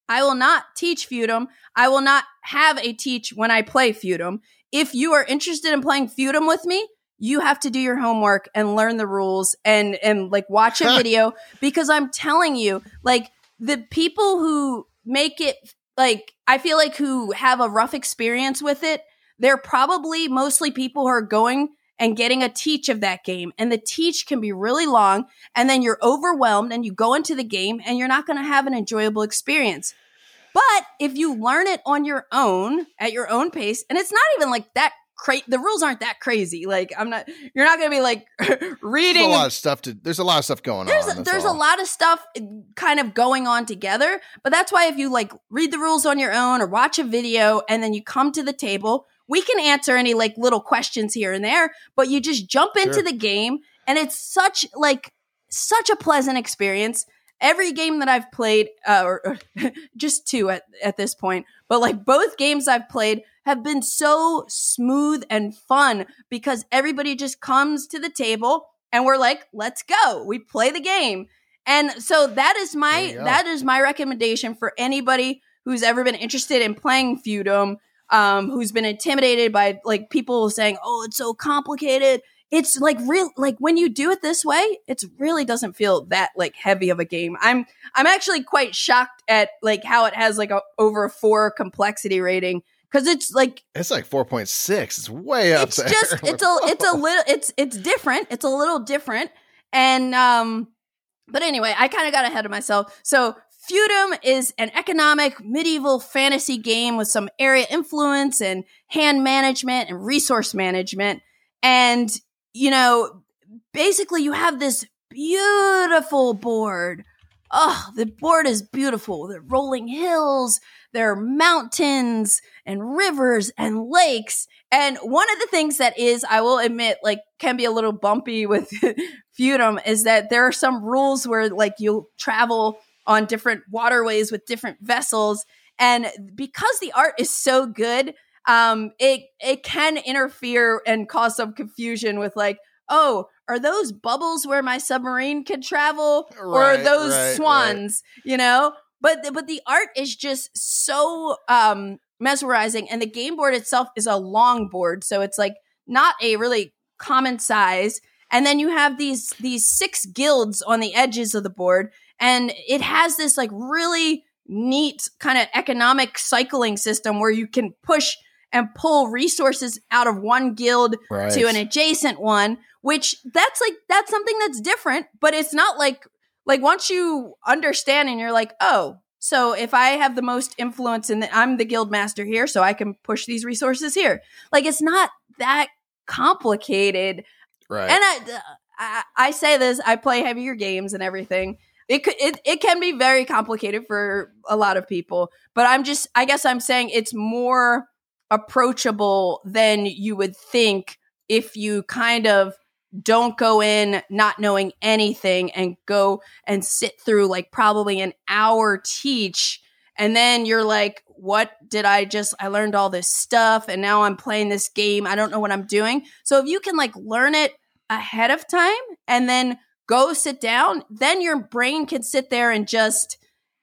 I will not teach Feudum. I will not have a teach when I play Feudum. If you are interested in playing Feudum with me, you have to do your homework and learn the rules and and like watch a [laughs] video because I'm telling you, like the people who make it like I feel like who have a rough experience with it, they're probably mostly people who are going and getting a teach of that game. And the teach can be really long and then you're overwhelmed and you go into the game and you're not going to have an enjoyable experience. But if you learn it on your own at your own pace, and it's not even like that cra- the rules aren't that crazy. Like I'm not you're not going to be like [laughs] there's reading a lot of stuff to. There's a lot of stuff going there's on. a, there's a lot of stuff uh, kind of going on together but that's why if you like read the rules on your own or watch a video and then you come to the table we can answer any like little questions here and there, but you just jump into sure. the game and it's such like such a pleasant experience. Every game that I've played, uh, or, or [laughs] just two at, at this point, but like both games I've played have been so smooth and fun because everybody just comes to the table and we're like, let's go. We play the game. And so that is my that is my recommendation for anybody who's ever been interested in playing Feudum, um, who's been intimidated by like people saying, "Oh, it's so complicated." It's like real like when you do it this way, it really doesn't feel that like heavy of a game. I'm I'm actually quite shocked at like how it has like a over a 4 complexity rating because it's like it's like 4.6 it's way up it's there. just it's a [laughs] it's a little it's it's different it's a little different and um but anyway i kind of got ahead of myself so feudum is an economic medieval fantasy game with some area influence and hand management and resource management. And you know basically you have this beautiful board. Oh the board is beautiful. The rolling hills there are mountains and rivers and lakes. And one of the things that is, I will admit, like can be a little bumpy with [laughs] Feudum is that there are some rules where like you'll travel on different waterways with different vessels. And because the art is so good, um, it it can interfere and cause some confusion with like, oh, are those bubbles where my submarine can travel, right, or are those right, swans? Right. You know, but the, but the art is just so um mesmerizing and the game board itself is a long board so it's like not a really common size and then you have these these six guilds on the edges of the board and it has this like really neat kind of economic cycling system where you can push and pull resources out of one guild right. to an adjacent one which that's like that's something that's different but it's not like like once you understand and you're like, oh, so if I have the most influence and I'm the guild master here, so I can push these resources here. Like it's not that complicated. Right. And I, I, I say this, I play heavier games and everything. It could, it, it can be very complicated for a lot of people, but I'm just, I guess I'm saying it's more approachable than you would think if you kind of don't go in not knowing anything and go and sit through like probably an hour teach and then you're like what did i just i learned all this stuff and now i'm playing this game. I don't know what i'm doing. So if you can like learn it ahead of time and then go sit down then your brain can sit there and just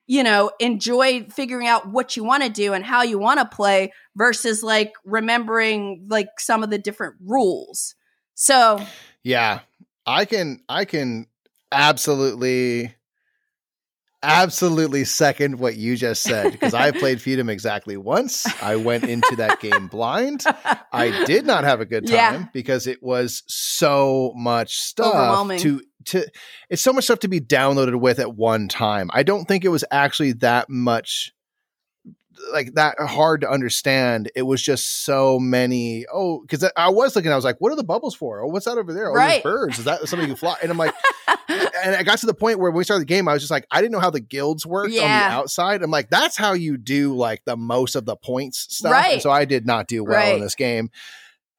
you know enjoy figuring out what you want to do and how you want to play versus like remembering like some of the different rules. So yeah, I can I can absolutely absolutely second what you just said because I played Feudum exactly once. I went into that game blind. I did not have a good time yeah. because it was so much stuff to to it's so much stuff to be downloaded with at one time. I don't think it was actually that much like that hard to understand. It was just so many. Oh, because I was looking, I was like, "What are the bubbles for? Oh, what's that over there? Oh, right. birds. Is that something you fly?" And I'm like, [laughs] and I got to the point where when we started the game, I was just like, I didn't know how the guilds worked yeah. on the outside. I'm like, that's how you do like the most of the points stuff. Right. And so I did not do well right. in this game.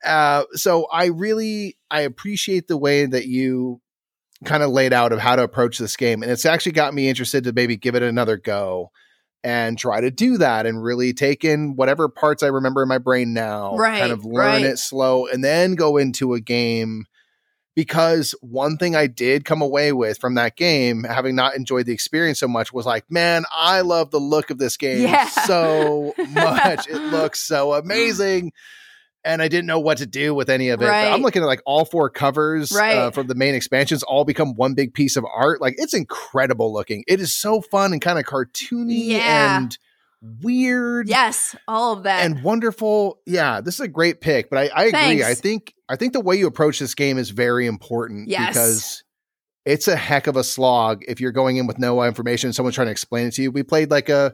Uh, so I really I appreciate the way that you kind of laid out of how to approach this game, and it's actually got me interested to maybe give it another go and try to do that and really take in whatever parts I remember in my brain now, right, kind of learn right. it slow and then go into a game. Because one thing I did come away with from that game, having not enjoyed the experience so much, was like, man, I love the look of this game yeah. so [laughs] much. it looks so amazing and I didn't know what to do with any of it. Right. I'm looking at like all four covers uh, right. uh, from the main expansions all become one big piece of art. Like it's incredible looking. It is so fun and kind of cartoony yeah. and weird. Yes, all of that. And wonderful. Yeah, this is a great pick, but I, I agree. I think I think the way you approach this game is very important yes. because it's a heck of a slog if you're going in with no information, someone's trying to explain it to you. We played like a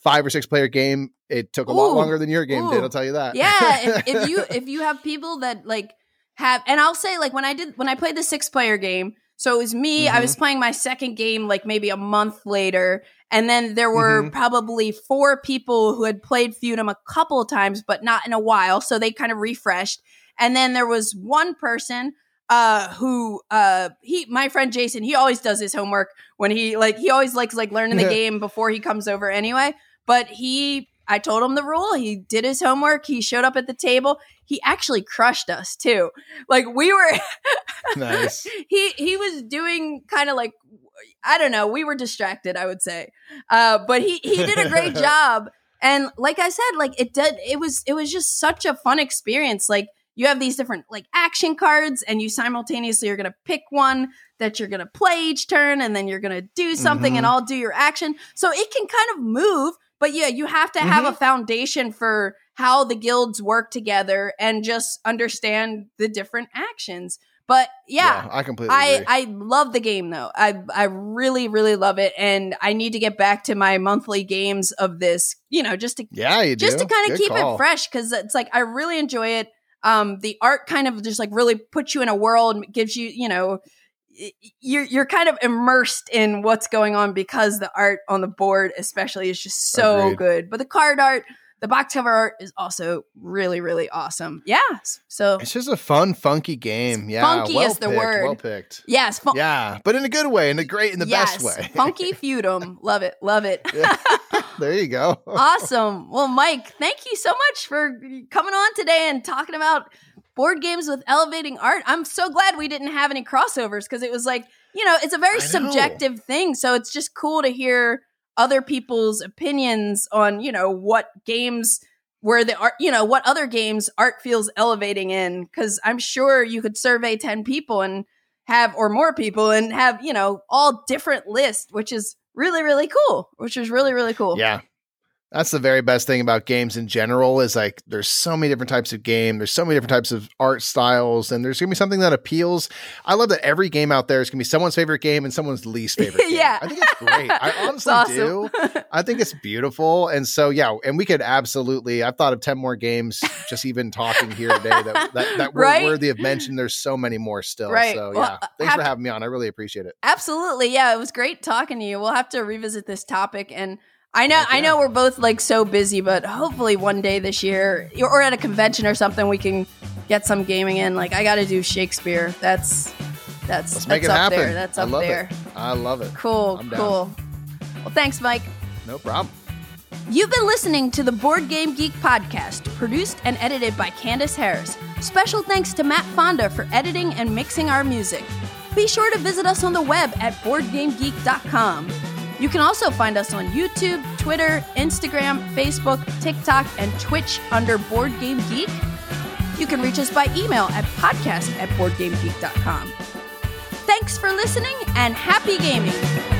five or six player game. It took a ooh, lot longer than your game ooh. did. I'll tell you that. Yeah, if, if, [laughs] you if you have people that like have, and I'll say like when I did when I played the six player game. So it was me. Mm-hmm. I was playing my second game like maybe a month later, And then there were mm-hmm. probably four people who had played Feudum a couple of times, but not in a while. So they kind of refreshed. And then there was one person uh who uh he my friend Jason he always does his homework when he like he always likes like learning the [laughs] game before he comes over anyway but he I told him the rule. He did his homework. He showed up at the table. He actually crushed us too. Like we were [laughs] nice. he he was doing kind of like I don't know. We were distracted, I would say. Uh, but he he did a great [laughs] job. And like I said, like it did. It was it was just such a fun experience. Like you have these different like action cards, and you simultaneously are going to pick one that you're going to play each turn, and then you're going to do something, mm-hmm. and I'll do your action. So it can kind of move but yeah, you have to have mm-hmm. a foundation for how the guilds work together and just understand the different actions. But yeah, yeah I completely I, agree. I love the game though. I I really really love it, and I need to get back to my monthly games of this. You know, just to yeah, just do. to kind of keep call. it fresh because it's like I really enjoy it. Um, the art kind of just like really puts you in a world, gives you you know you're you're kind of immersed in what's going on because the art on the board especially is just so Agreed. good. But the card art the box cover art is also really really awesome. Yeah so it's just a fun funky game. Yeah funky well is the word well picked. Yes fun- yeah but in a good way in a great in the yes, best way. funky [laughs] feudum. Love it love it. Yeah. [laughs] there you go. [laughs] Awesome. Well mike thank you so much for coming on today and talking about board games with elevating art. I'm so glad we didn't have any crossovers because it was like, you know, it's a very subjective thing. So it's just cool to hear other people's opinions on, you know, what games where the art, you know, what other games art feels elevating in. Cause I'm sure you could survey 10 people and have, or more people and have, you know, all different lists, which is really, really cool, which is really, really cool. Yeah. That's the very best thing about games in general is like there's so many different types of game, there's so many different types of art styles, and there's gonna be something that appeals. I love that every game out there is gonna be someone's favorite game and someone's least [laughs] favorite. yeah, I think it's great. I [laughs] honestly awesome. do. [laughs] I think it's beautiful, and so yeah, and we could absolutely. I've thought of ten more games just even talking here today that that, that were right? worthy of mention. There's so many more still. Right. So well, yeah, uh, thanks for having me on. I really appreciate it. Absolutely. Yeah, it was great talking to you. We'll have to revisit this topic and I know, I know, we're both like so busy, but hopefully one day this year, or at a convention or something, we can get some gaming in. Like I got to do Shakespeare. That's that's Let's that's up happen. there. That's up there. It. I love it. Cool, cool. Well, thanks, Mike. No problem. You've been listening to the Board Game Geek podcast, produced and edited by Candice Harris. Special thanks to Matt Fonda for editing and mixing our music. Be sure to visit us on the web at boardgamegeek.com. You can also find us on YouTube, Twitter, Instagram, Facebook, TikTok, and Twitch under Board Game Geek. You can reach us by email at podcast at boardgamegeek.com. Thanks for listening and happy gaming!